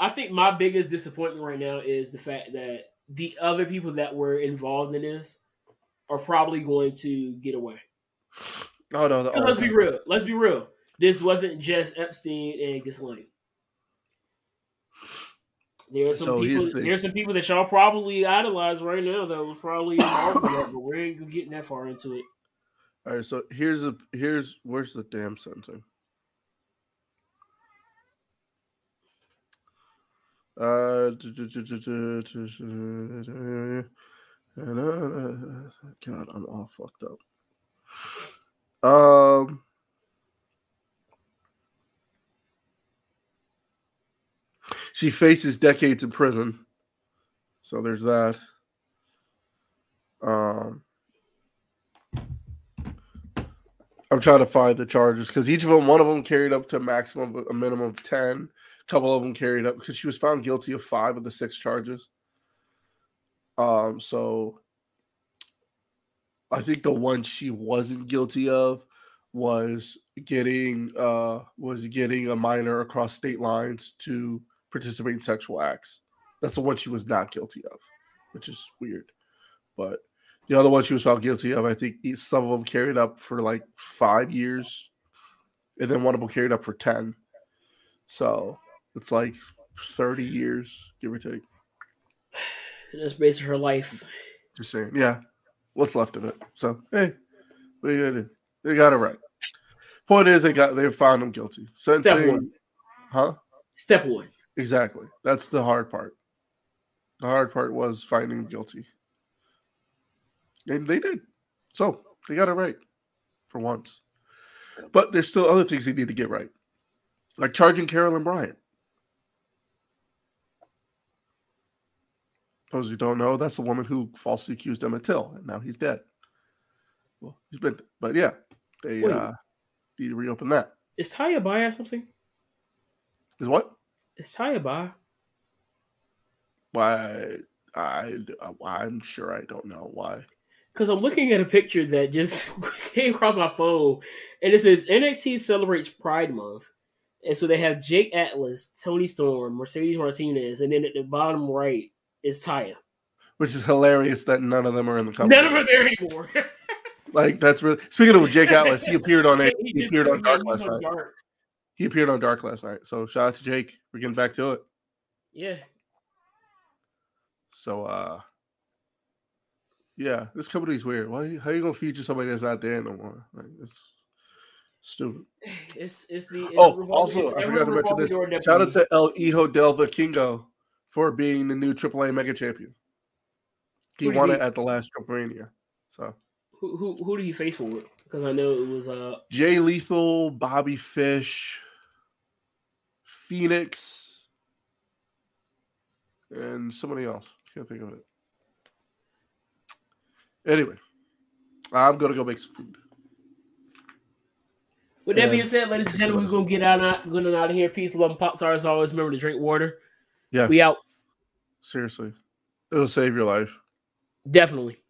I think my biggest disappointment right now is the fact that the other people that were involved in this are probably going to get away. Oh no, the, let's be real. Let's be real. This wasn't just Epstein and Ghislaine. There are some So people. There's some people that y'all probably idolize right now that was probably in that, but we ain't getting that far into it. All right, so here's a here's where's the damn sentencing? Uh, God, I'm all fucked up. Um, she faces decades in prison, so there's that. Um. I'm trying to find the charges because each of them, one of them carried up to a maximum, a minimum of 10. A couple of them carried up because she was found guilty of five of the six charges. Um, so I think the one she wasn't guilty of was getting uh was getting a minor across state lines to participate in sexual acts. That's the one she was not guilty of, which is weird. But the other one she was found guilty of, I think some of them carried up for like five years, and then one of them carried up for ten. So it's like thirty years, give or take. And that's basically her life. Just saying, yeah. What's left of it? So hey, what are you gonna do? They got it right. Point is, they got they found him guilty. Sentencing, one. huh? Step one. Exactly. That's the hard part. The hard part was finding guilty, and they did. So they got it right for once. But there's still other things they need to get right, like charging Carolyn Bryant. Those who don't know, that's the woman who falsely accused Emmett Till, and now he's dead. Well, he's been, but yeah, they Wait. uh, need to reopen that. Is Taya or something? Is what? Is Taya by? Why? I I'm sure I don't know why. Because I'm looking at a picture that just [laughs] came across my phone, and it says NXT celebrates Pride Month, and so they have Jake Atlas, Toni Storm, Mercedes Martinez, and then at the bottom right is Taya. Which is hilarious that none of them are in the company. None of them are there anymore. [laughs] Like that's really speaking of Jake [laughs] Atlas, he appeared on it. He He appeared on Dark last night. Dark. He appeared on Dark last night. So shout out to Jake. We're getting back to it. Yeah, So uh yeah, this company's weird. Why how you gonna feature somebody that's not there no more? Like it's stupid. [sighs] it's it's the it's Oh, revolving- also it's I forgot to mention this. Shout out to El Hijo del Vikingo for being the new AAA Mega Champion. He won it at the last Triple So who who who did he face for? Because I know it was uh Jay Lethal, Bobby Fish, Phoenix, and somebody else. Can't think of it. Anyway, I'm gonna go make some food. With that Yeah. being said, ladies and gentlemen, we're gonna get out, out, going out of here. Peace, love, and pop stars. Always remember to drink water. Yes, We out. Seriously, it'll save your life. Definitely.